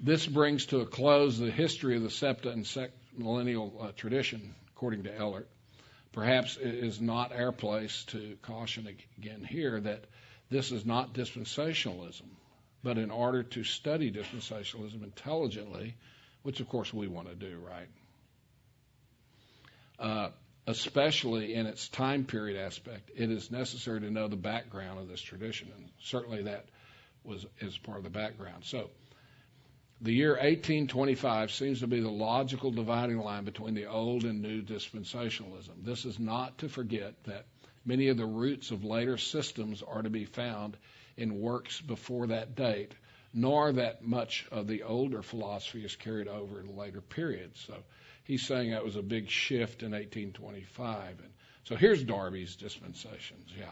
this brings to a close the history of the septa and sect millennial uh, tradition, according to Ehlert. Perhaps it is not our place to caution again here that this is not dispensationalism, but in order to study dispensationalism intelligently, which of course we want to do, right? Uh, especially in its time period aspect, it is necessary to know the background of this tradition, and certainly that was is part of the background. So, the year 1825 seems to be the logical dividing line between the old and new dispensationalism. This is not to forget that many of the roots of later systems are to be found in works before that date, nor that much of the older philosophy is carried over in later periods. So he's saying that was a big shift in 1825. And so here's Darby's dispensations. Yeah.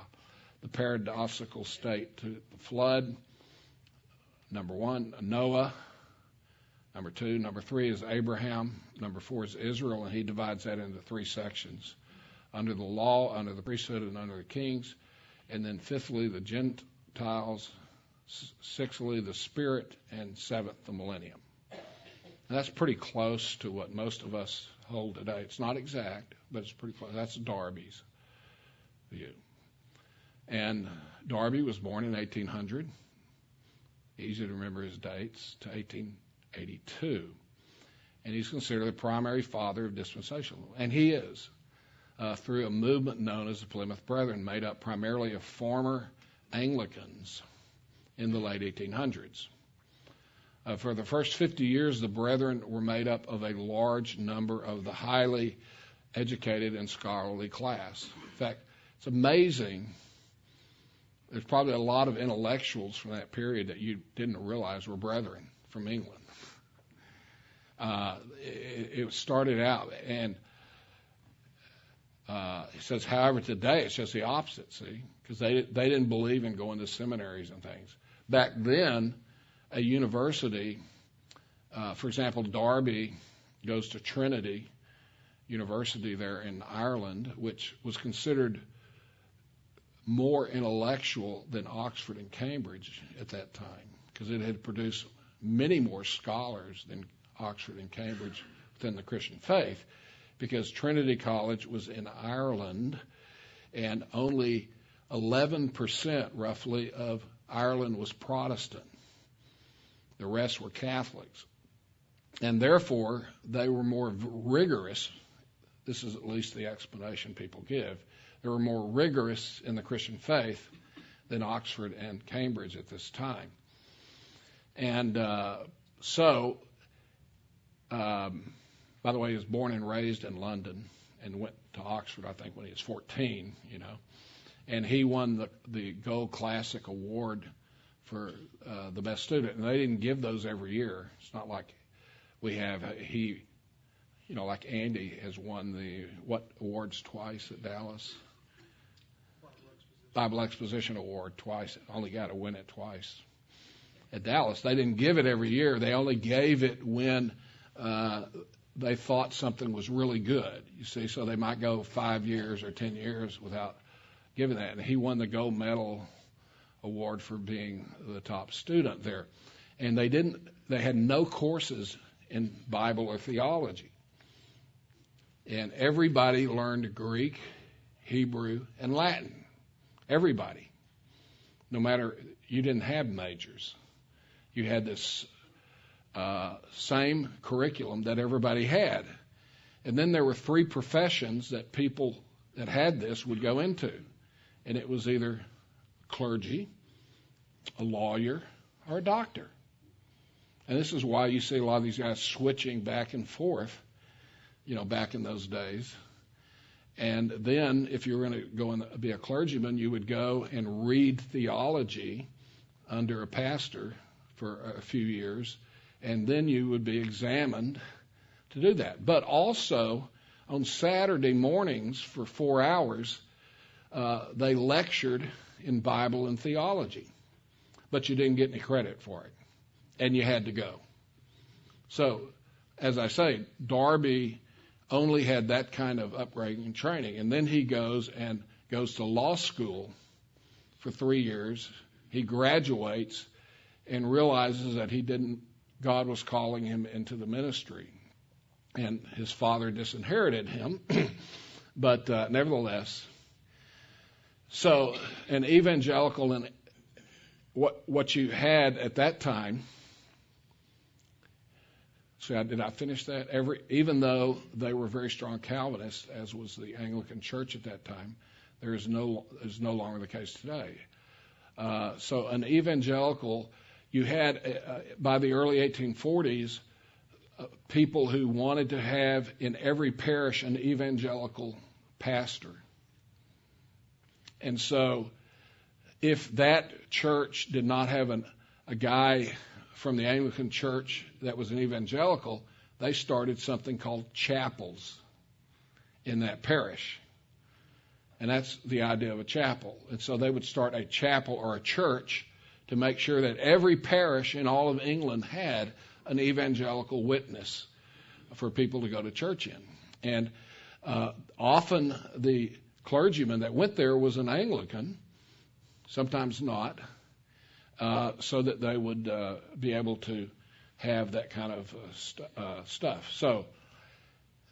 The paradisaical state to the flood. Number one, Noah. Number two. Number three is Abraham. Number four is Israel, and he divides that into three sections under the law, under the priesthood, and under the kings. And then fifthly, the Gentiles. Sixthly, the Spirit. And seventh, the millennium. That's pretty close to what most of us hold today. It's not exact, but it's pretty close. That's Darby's view. And Darby was born in 1800. Easy to remember his dates to 1882. And he's considered the primary father of dispensationalism. And he is, uh, through a movement known as the Plymouth Brethren, made up primarily of former Anglicans in the late 1800s. Uh, for the first 50 years, the brethren were made up of a large number of the highly educated and scholarly class. In fact, it's amazing. There's probably a lot of intellectuals from that period that you didn't realize were brethren from England. Uh, it, it, started out, and uh, he says, however, today it's just the opposite. See, because they they didn't believe in going to seminaries and things. Back then, a university, uh, for example, Darby goes to Trinity University there in Ireland, which was considered more intellectual than Oxford and Cambridge at that time, because it had produced many more scholars than Oxford and Cambridge within the Christian faith, because Trinity College was in Ireland, and only 11% roughly of Ireland was Protestant. The rest were Catholics. And therefore, they were more rigorous. This is at least the explanation people give. They were more rigorous in the Christian faith than Oxford and Cambridge at this time. And uh, so, um, by the way, he was born and raised in London and went to Oxford, I think, when he was 14, you know. And he won the, the Gold Classic Award for uh, the best student, and they didn't give those every year. It's not like we have he, you know, like Andy has won the what awards twice at Dallas. Bible Exposition Award twice. Only got to win it twice at Dallas. They didn't give it every year. They only gave it when uh, they thought something was really good. You see, so they might go five years or ten years without giving that. And he won the gold medal award for being the top student there. And they didn't they had no courses in Bible or theology. And everybody learned Greek, Hebrew, and Latin. Everybody. No matter you didn't have majors. You had this uh, same curriculum that everybody had. And then there were three professions that people that had this would go into. And it was either clergy, a lawyer, or a doctor. And this is why you see a lot of these guys switching back and forth, you know, back in those days. And then, if you were going to go and be a clergyman, you would go and read theology under a pastor for a few years, and then you would be examined to do that. But also, on Saturday mornings for four hours, uh, they lectured in Bible and theology, but you didn't get any credit for it, and you had to go. So, as I say, Darby only had that kind of upbringing and training. And then he goes and goes to law school for three years. He graduates and realizes that he didn't, God was calling him into the ministry. And his father disinherited him. but uh, nevertheless, so an evangelical and what what you had at that time so did I finish that? Every, even though they were very strong Calvinists, as was the Anglican Church at that time, there is no is no longer the case today. Uh, so an evangelical, you had uh, by the early 1840s uh, people who wanted to have in every parish an evangelical pastor, and so if that church did not have an, a guy from the Anglican Church that was an evangelical, they started something called chapels in that parish. And that's the idea of a chapel. And so they would start a chapel or a church to make sure that every parish in all of England had an evangelical witness for people to go to church in. And uh, often the clergyman that went there was an Anglican, sometimes not, uh, so that they would uh, be able to have that kind of uh, st- uh, stuff. So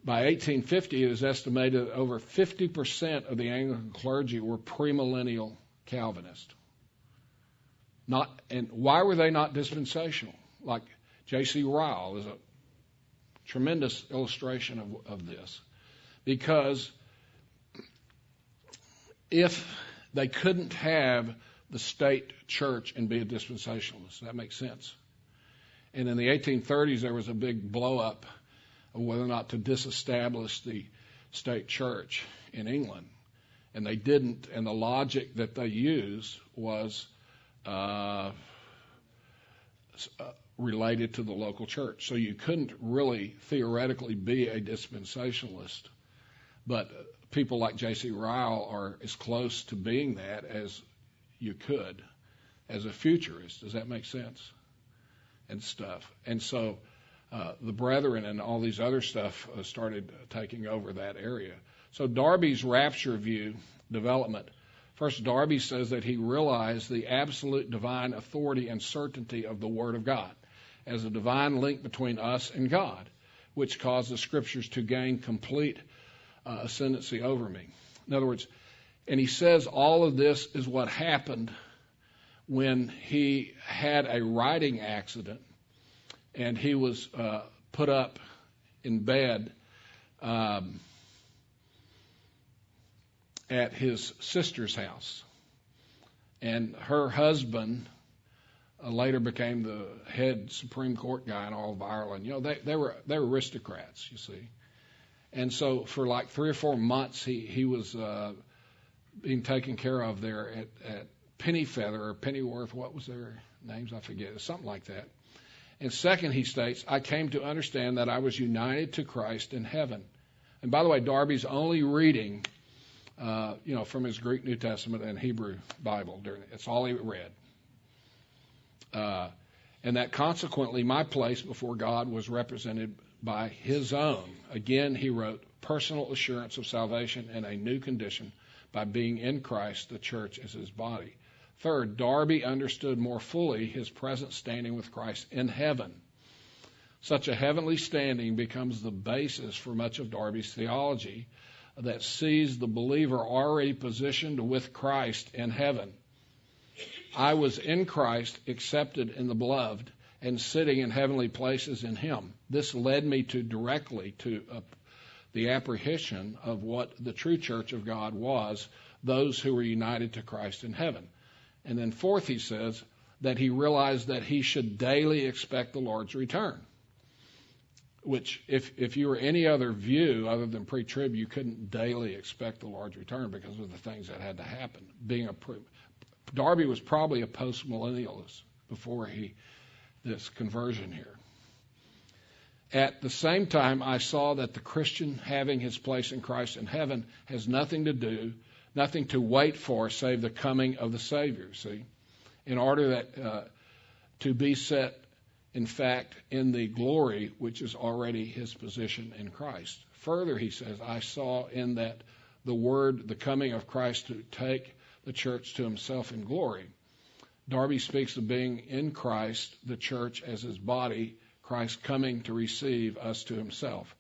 by 1850, it is estimated over 50% of the Anglican clergy were premillennial Calvinist. Not, and why were they not dispensational? Like J.C. Ryle is a tremendous illustration of, of this. Because if they couldn't have the state church and be a dispensationalist. That makes sense. And in the 1830s, there was a big blow up of whether or not to disestablish the state church in England. And they didn't, and the logic that they used was uh, uh related to the local church. So you couldn't really theoretically be a dispensationalist. But people like J.C. Ryle are as close to being that as you could as a futurist. Does that make sense? And stuff. And so uh, the brethren and all these other stuff uh, started taking over that area. So Darby's rapture view development. First, Darby says that he realized the absolute divine authority and certainty of the Word of God as a divine link between us and God, which caused the Scriptures to gain complete uh, ascendancy over me. In other words, and he says all of this is what happened when he had a riding accident and he was uh, put up in bed um, at his sister's house. And her husband uh, later became the head Supreme Court guy in all of Ireland. You know, they, they were they were aristocrats, you see. And so for like three or four months, he he was uh, being taken care of there at, at Pennyfeather or Pennyworth. What was their names? I forget. Something like that. And second, he states, I came to understand that I was united to Christ in heaven. And by the way, Darby's only reading, uh, you know, from his Greek New Testament and Hebrew Bible. During it's all he read. Uh, and that consequently, my place before God was represented by His own. Again, he wrote, personal assurance of salvation and a new condition by being in Christ, the church is his body. Third, Darby understood more fully his present standing with Christ in heaven. Such a heavenly standing becomes the basis for much of Darby's theology that sees the believer already positioned with Christ in heaven. I was in Christ, accepted in the beloved, and sitting in heavenly places in him. This led me to directly to a the apprehension of what the true church of God was, those who were united to Christ in heaven. And then, fourth, he says that he realized that he should daily expect the Lord's return. Which, if, if you were any other view other than pre trib, you couldn't daily expect the Lord's return because of the things that had to happen. Being a pre- Darby was probably a post millennialist before he this conversion here. At the same time, I saw that the Christian having his place in Christ in heaven has nothing to do, nothing to wait for save the coming of the Savior, see? In order that uh, to be set in fact, in the glory which is already his position in Christ. Further, he says, I saw in that the word, the coming of Christ to take the church to himself in glory. Darby speaks of being in Christ, the church as his body, Christ coming to receive us to himself.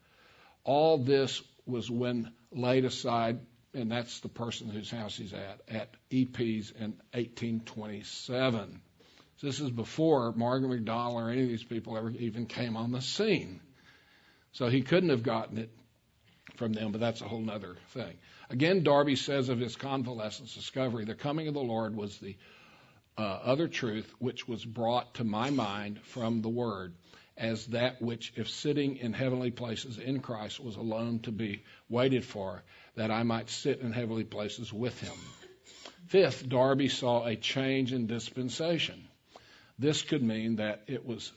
All this was when laid aside, and that's the person whose house he's at, at EP's in 1827. So this is before Margaret McDonald or any of these people ever even came on the scene. So he couldn't have gotten it from them, but that's a whole other thing. Again, Darby says of his convalescence discovery, the coming of the Lord was the uh, other truth which was brought to my mind from the Word as that which, if sitting in heavenly places in Christ, was alone to be waited for, that I might sit in heavenly places with him. Fifth, Darby saw a change in dispensation. This could mean that it was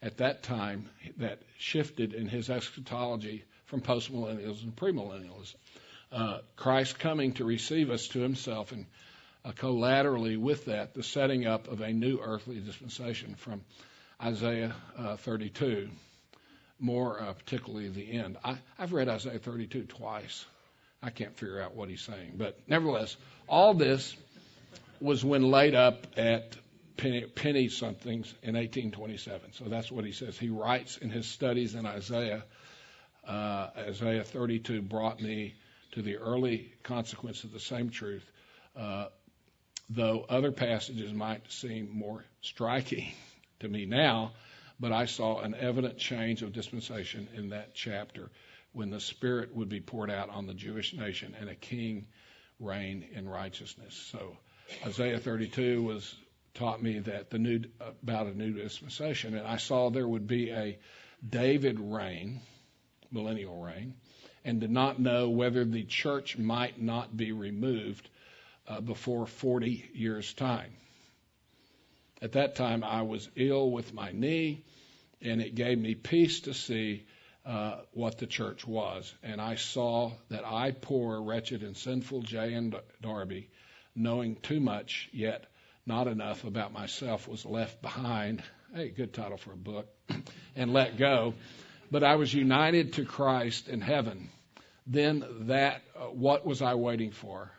at that time that shifted in his eschatology from postmillennialism to premillennialism. Uh, Christ coming to receive us to himself and uh, collaterally with that, the setting up of a new earthly dispensation from Isaiah uh, 32, more uh, particularly the end. I, I've read Isaiah 32 twice. I can't figure out what he's saying. But nevertheless, all this was when laid up at penny, penny somethings in 1827. So that's what he says. He writes in his studies in Isaiah, uh, Isaiah 32 brought me to the early consequence of the same truth, uh, though other passages might seem more striking to me now, but I saw an evident change of dispensation in that chapter when the Spirit would be poured out on the Jewish nation and a king reign in righteousness. So Isaiah 32 was taught me that the new about a new dispensation, and I saw there would be a David reign, millennial reign, and did not know whether the church might not be removed uh, before 40 years' time. At that time, I was ill with my knee, and it gave me peace to see uh, what the church was. And I saw that I, poor, wretched, and sinful J.N. Darby, knowing too much, yet not enough about myself, was left behind. Hey, good title for a book. and let go. But I was united to Christ in heaven. Then that, uh, what was I waiting for?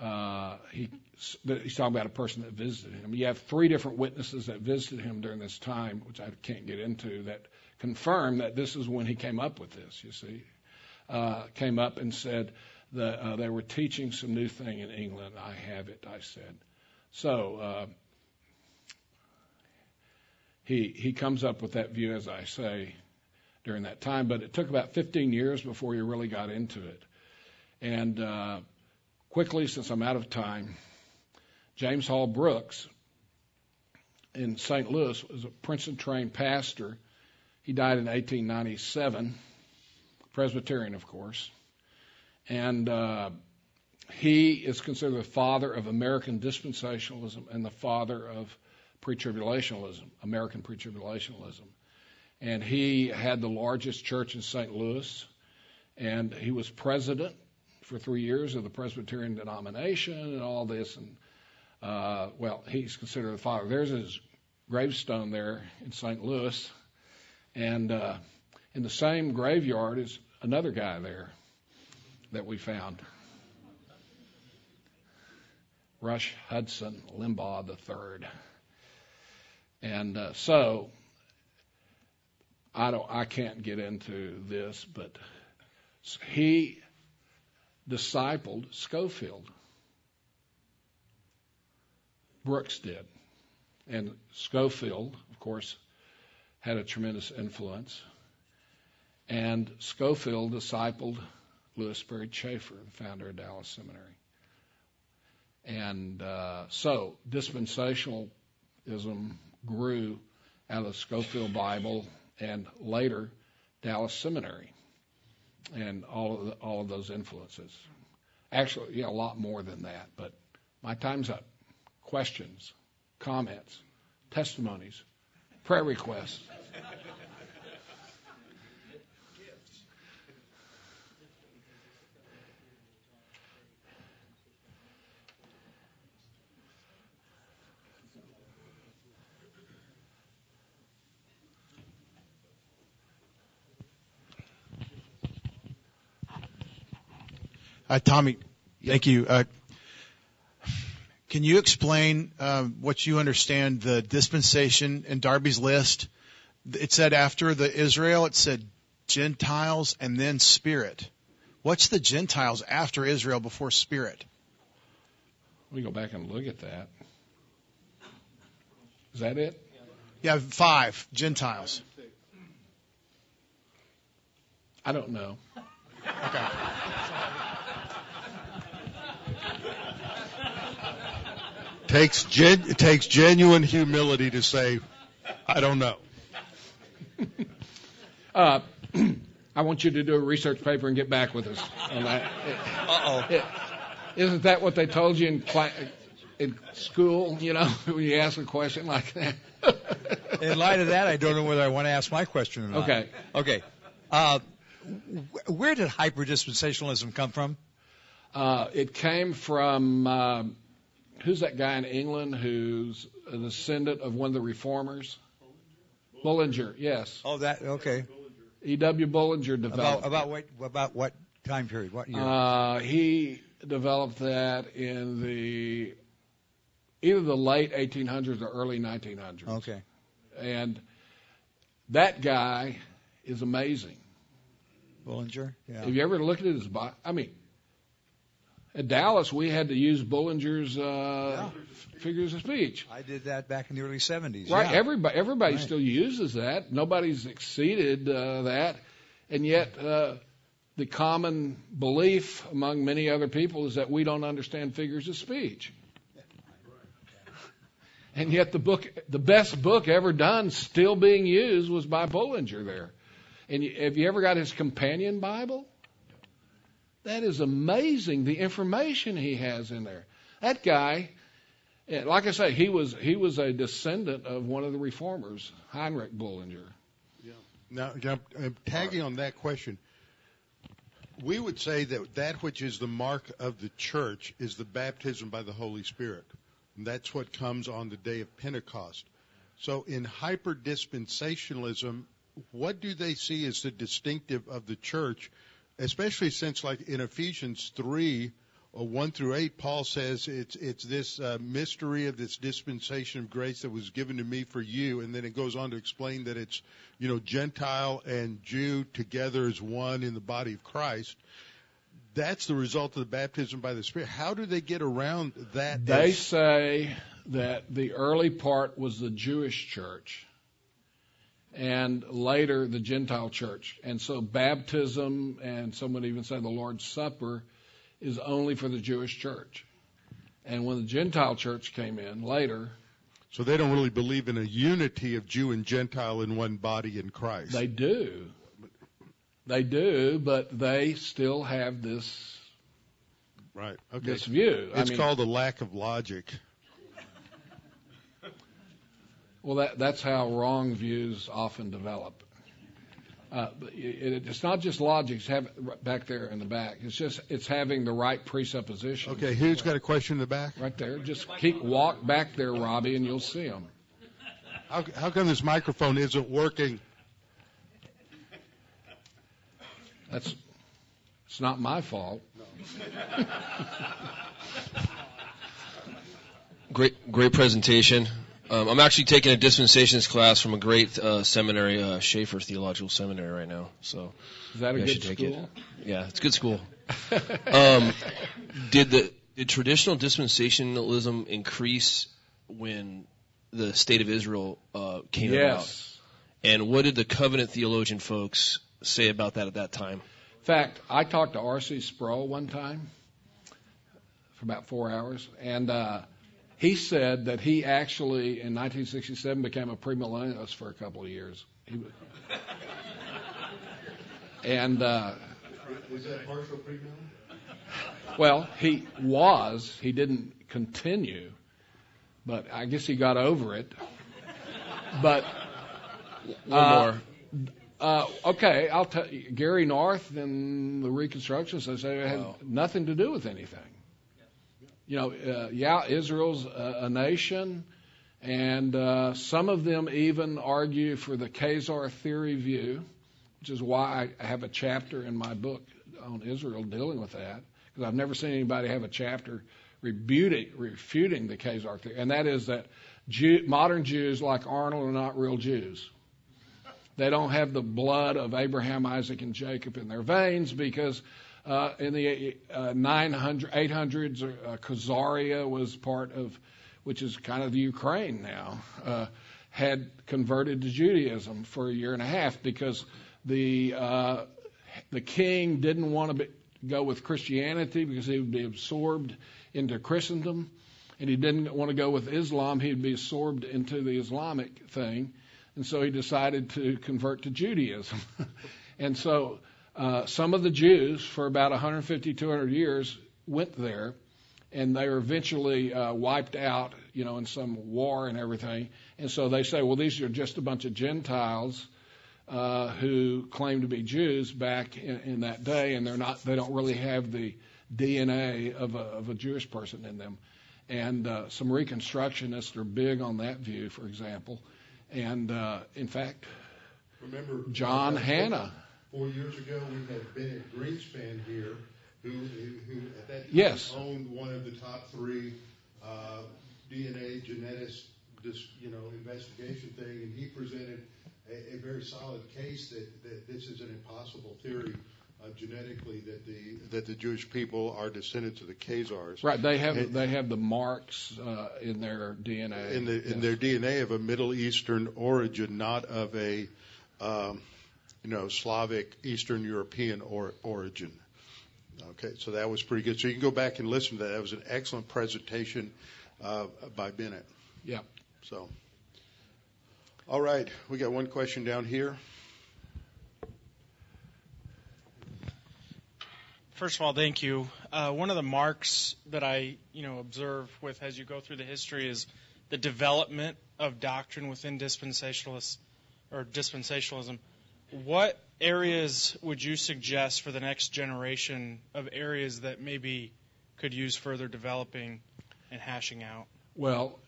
Uh, he, he's talking about a person that visited him. You have three different witnesses that visited him during this time, which I can't get into, that confirm that this is when he came up with this, you see. Uh, came up and said that uh, they were teaching some new thing in England. I have it, I said. So uh, he he comes up with that view, as I say, during that time. But it took about 15 years before he really got into it. And uh, quickly, since I'm out of time, James Hall Brookes in St. Louis was a Princeton trained pastor. He died in 1897, Presbyterian, of course. And uh, he is considered the father of American dispensationalism and the father of pre tribulationalism, American pre tribulationalism. And he had the largest church in St. Louis, and he was president for three years of the Presbyterian denomination and all this. And, uh, well, he's considered the father. There's his gravestone there in St. Louis. And uh, in the same graveyard is another guy there that we found. Rush Hudson Limbaugh III. And uh, so I don't I can't get into this, but he discipled Scofield. Brookes did. And Scofield, of course, had a tremendous influence. And Scofield discipled Lewis Sperry Chafer, the founder of Dallas Seminary. And uh, so dispensationalism grew out of the Scofield Bible and later Dallas Seminary and all of, the, all of those influences. Actually, yeah, a lot more than that, but my time's up. Questions, comments, testimonies, prayer requests. Uh, Tommy, thank you. Uh, can you explain um, what you understand the dispensation in Darby's list? It said after the Israel, it said Gentiles and then Spirit. What's the Gentiles after Israel before Spirit? We go back and look at that. Is that it? Yeah, five Gentiles. I don't know. Okay. Takes gen, it takes genuine humility to say, I don't know. Uh, I want you to do a research paper and get back with us on that. Uh-oh. Isn't that what they told you in cla- in school? You know, when you ask a question like that. In light of that, I don't know whether I want to ask my question or not. Okay. Okay. Uh, where did hyperdispensationalism come from? Uh, it came from uh, who's that guy in England who's a descendant of one of the reformers? Bullinger, yes. Oh, that okay. E.W. Bullinger developed. About about what about what time period? What year? Uh, he developed that in the either the late 1800s or early 1900s. okay. And that guy is amazing. Bullinger. Yeah. Have you ever looked at his Bible? I mean, at Dallas, we had to use Bullinger's uh, f- figures of speech. I did that back in the early 70s. Right? Yeah. Everybody, everybody Right. still uses that. Nobody's exceeded uh, that, and yet uh, the common belief among many other people is that we don't understand figures of speech. And yet, the book, the best book ever done, still being used, was by Bullinger there. And have you ever got his companion Bible? That is amazing. The information he has in there. That guy, like I say, he was he was a descendant of one of the reformers, Heinrich Bullinger. Now, now, uh, tagging on that question, we would say that that which is the mark of the church is the baptism by the Holy Spirit. And that's what comes on the day of Pentecost. So in hyper dispensationalism, what do they see as the distinctive of the church, especially since, like in Ephesians 3, uh, 1 through 8, Paul says it's, it's this uh, mystery of this dispensation of grace that was given to me for you. And then it goes on to explain that it's, you know, Gentile and Jew together as one in the body of Christ. That's the result of the baptism by the Spirit. How do they get around that? They say that the early part was the Jewish church, and later the Gentile church. And so baptism, and some would even say the Lord's Supper, is only for the Jewish church. And when the Gentile church came in later, so they don't really believe in a unity of Jew and Gentile in one body in Christ. They do. They do, but they still have this right. Okay. this view. It's I mean, called a lack of logic. Well, that that's how wrong views often develop. Uh, it, it's not just logic; it's have back there in the back. It's just it's having the right presupposition. Okay, who's got a question in the back? Right there. Just keep walk back there, Robbie, and you'll see them. How, how come this microphone isn't working? That's it's not my fault. Great, great presentation. Um, I'm actually taking a dispensations class from a great uh, seminary, uh, Chafer Theological Seminary, right now. So, Is that a good should take it. yeah, it's a good school. Um, did the did traditional dispensationalism increase when the state of Israel uh, came about? yes. And what did the covenant theologian folks say about that at that time? In fact, I talked to R.C. Sproul one time for about four hours, and uh, he said that he actually, in 1967, became a premillennialist for a couple of years. He, and uh, Is that partial premium? well, he was. He didn't continue, but I guess he got over it. But One Uh, more. Uh, okay, I'll tell you. Gary North and the Reconstructionists, they say it had Wow. nothing to do with anything. You know, uh, yeah, Israel's a, a nation, and uh, some of them even argue for the Khazar theory view, which is why I have a chapter in my book on Israel dealing with that, because I've never seen anybody have a chapter refuting, refuting the Khazar theory, and that is that Jew, modern Jews like Arnold are not real Jews. They don't have the blood of Abraham, Isaac, and Jacob in their veins because uh, in the uh, 900, 800s, uh, Khazaria was part of, which is kind of the Ukraine now, uh, had converted to Judaism for a year and a half because the uh, the king didn't want to be, go with Christianity because he would be absorbed into Christendom, and he didn't want to go with Islam; he'd be absorbed into the Islamic thing, and so he decided to convert to Judaism. and so uh, some of the Jews, for about 150, 200 years, went there, and they were eventually uh, wiped out, you know, in some war and everything. And so they say, well, these are just a bunch of Gentiles uh, who claim to be Jews back in, in that day, and they're not. They don't really have the DNA of a, of a Jewish person in them. And uh, some Reconstructionists are big on that view, for example. And uh, in fact, Remember John uh, Hanna. Four years ago, we had Bennett Greenspan here, who, at that time Yes. owned one of the top three uh, DNA genetics, this, you know, investigation thing, and he presented a, a very solid case that, that this is an impossible theory uh, genetically that the that the Jewish people are descendants of the Khazars. Right, they have And- they have the marks uh, in their DNA. in, the, in their DNA of a Middle Eastern origin, not of a, um, you know, Slavic Eastern European or, origin. Okay, so that was pretty good. So you can go back and listen to that. That was an excellent presentation uh, by Bennett. Yeah. So, all right, we got one question down here. First of all, thank you. Uh, one of the marks that I, you know, observe with as you go through the history is the development of doctrine within dispensationalists or dispensationalism. What areas would you suggest for the next generation of areas that maybe could use further developing and hashing out? Well,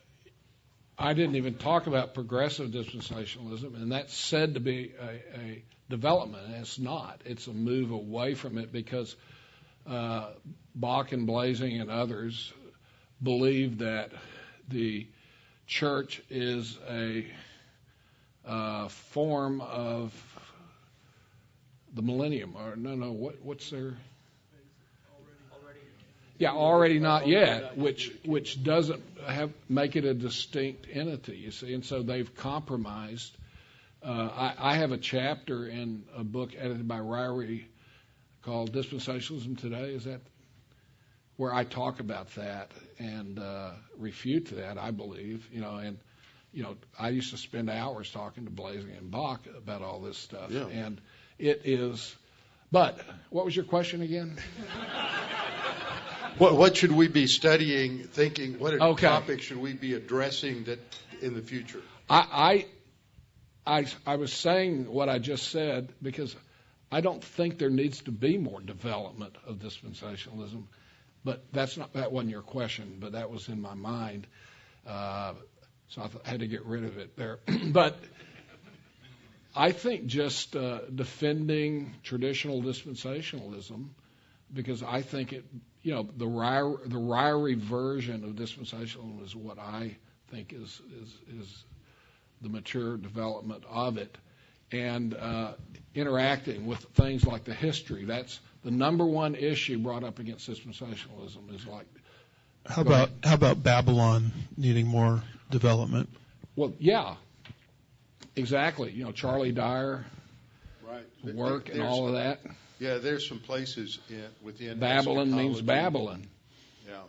I didn't even talk about progressive dispensationalism, and that's said to be a, a development, and it's not. It's a move away from it because uh, Bock and Blaising and others believe that the church is a uh, form of the millennium, or no, no, what, what's their yeah, already not yet, which which doesn't have make it a distinct entity, you see, and so they've compromised. Uh, I, I have a chapter in a book edited by Ryrie called "Dispensationalism Today." Is that where I talk about that and uh, refute that? I believe, you know, and you know, I used to spend hours talking to Blaising and Bock about all this stuff, Yeah. and it is. But what was your question again? What, what should we be studying, thinking, what Okay. topic should we be addressing that in the future? I, I, I, I was saying what I just said because I don't think there needs to be more development of dispensationalism, but that's not that wasn't your question, but that was in my mind, uh, so I th- had to get rid of it there. but I think just uh, defending traditional dispensationalism because I think it, you know, the Ryrie, the Ryrie version of dispensationalism is what I think is is is the mature development of it, and uh, interacting with things like the history. That's the number one issue brought up against dispensationalism is like, How about how about Babylon needing more development? well, yeah, exactly. You know, Charlie Dyer Right. work and all of that. Yeah, there's some places in, within Babylon means. Babylon. Yeah.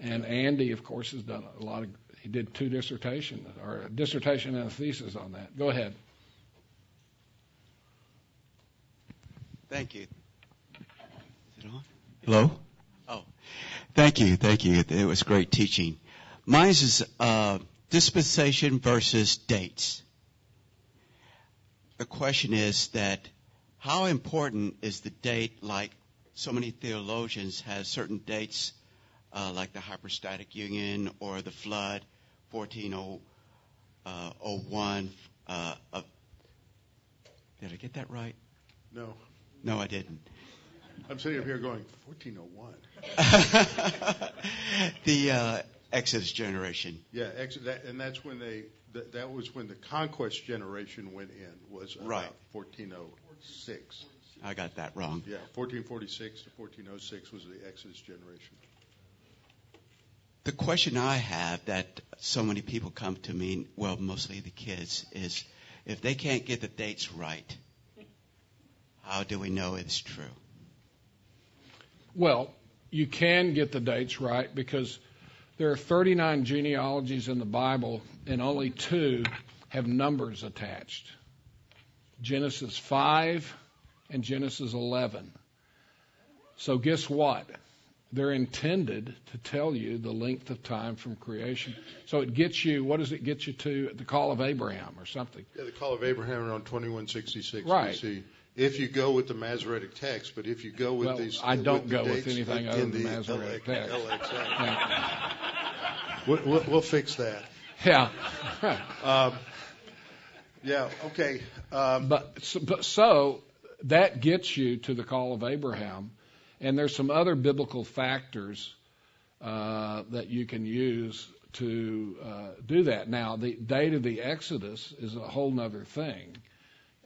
And Andy, of course, has done a lot of. He did two dissertations or a dissertation and a thesis on that. Go ahead. Thank you. Is it on? Hello? Oh, thank you, thank you. It was great teaching. Mine is uh, dispensation versus dates. The question is that how important is the date? Like so many theologians have certain dates, uh, like the hypostatic union or the flood, 1401. Uh, of, did I get that right? No. No, I didn't. I'm sitting up here going 1401. the uh, Exodus generation. Yeah, ex- that, and that's when they that, that was when the conquest generation went in was about Right. 1406. I got that wrong. Yeah, 1446 to 1406 was the Exodus generation. The question I have that so many people come to me, well, mostly the kids, is if they can't get the dates right, how do we know it's true? Well, you can get the dates right because there are 39 genealogies in the Bible, and only two have numbers attached Genesis 5 and Genesis 11. So, guess what? They're intended to tell you the length of time from creation. So, it gets you, what does it get you to? The call of Abraham or something. Yeah, the call of Abraham around 2166 Right. BC. If you go with the Masoretic text, but if you go with Well, these, I don't with go with anything in other than the Masoretic LX text. LXX. Yeah. We'll, we'll, we'll fix that. yeah. Um, yeah. Okay. Um, But so, but so that gets you to the call of Abraham, and there's some other biblical factors uh, that you can use to uh, do that. Now, the date of the Exodus is a whole other thing,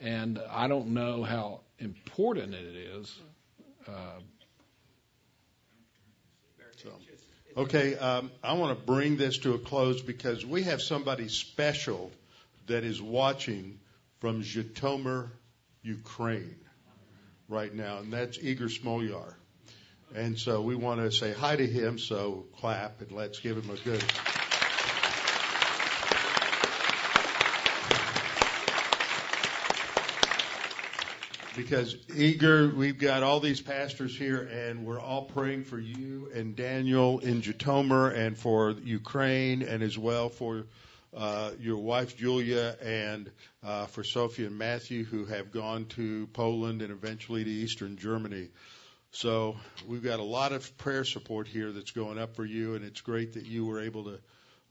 and I don't know how important it is. Uh, So, okay, um, I want to bring this to a close because we have somebody special that is watching from Zhytomyr, Ukraine, right now, and that's Igor Smolyar. And so we want to say hi to him. So clap and let's give him a good. Because Igor, we've got all these pastors here, and we're all praying for you and Daniel in Zhytomyr, and for Ukraine, and as well for uh, your wife Julia, and uh, for Sophie and Matthew, who have gone to Poland and eventually to Eastern Germany. So we've got a lot of prayer support here that's going up for you, and it's great that you were able to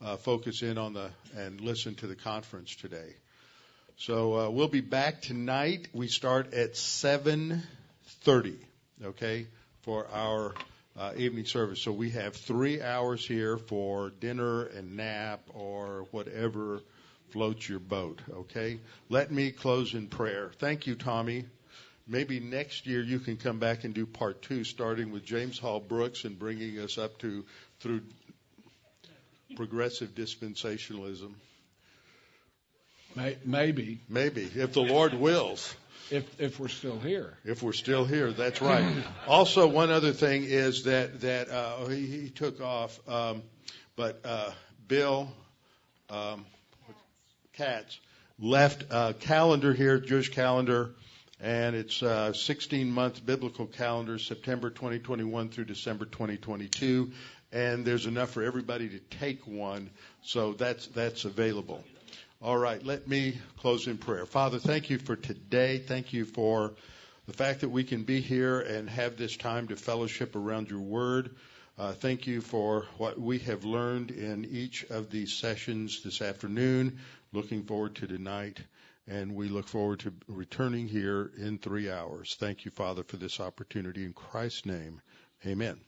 uh, focus in on the and listen to the conference today. So uh, we'll be back tonight. We start at 7:30, okay, for our uh, evening service. So we have three hours here for dinner and nap or whatever floats your boat. Okay. Let me close in prayer. Thank you, Tommy. Maybe next year you can come back and do part two, starting with James Hall Brookes and bringing us up to through progressive dispensationalism. May, maybe Maybe, if the Lord wills. if if we're still here. If we're still here, that's right. also, one other thing is that that uh, he, he took off, um, but uh, Bill um, Katz left a calendar here, Jewish calendar, and it's a 16 month biblical calendar, September 2021 through December 2022, and there's enough for everybody to take one, so that's that's available. All right, let me close in prayer. Father, thank you for today. Thank you for the fact that we can be here and have this time to fellowship around your word. Uh, thank you for what we have learned in each of these sessions this afternoon. Looking forward to tonight, and we look forward to returning here in three hours. Thank you, Father, for this opportunity. In Christ's name, amen.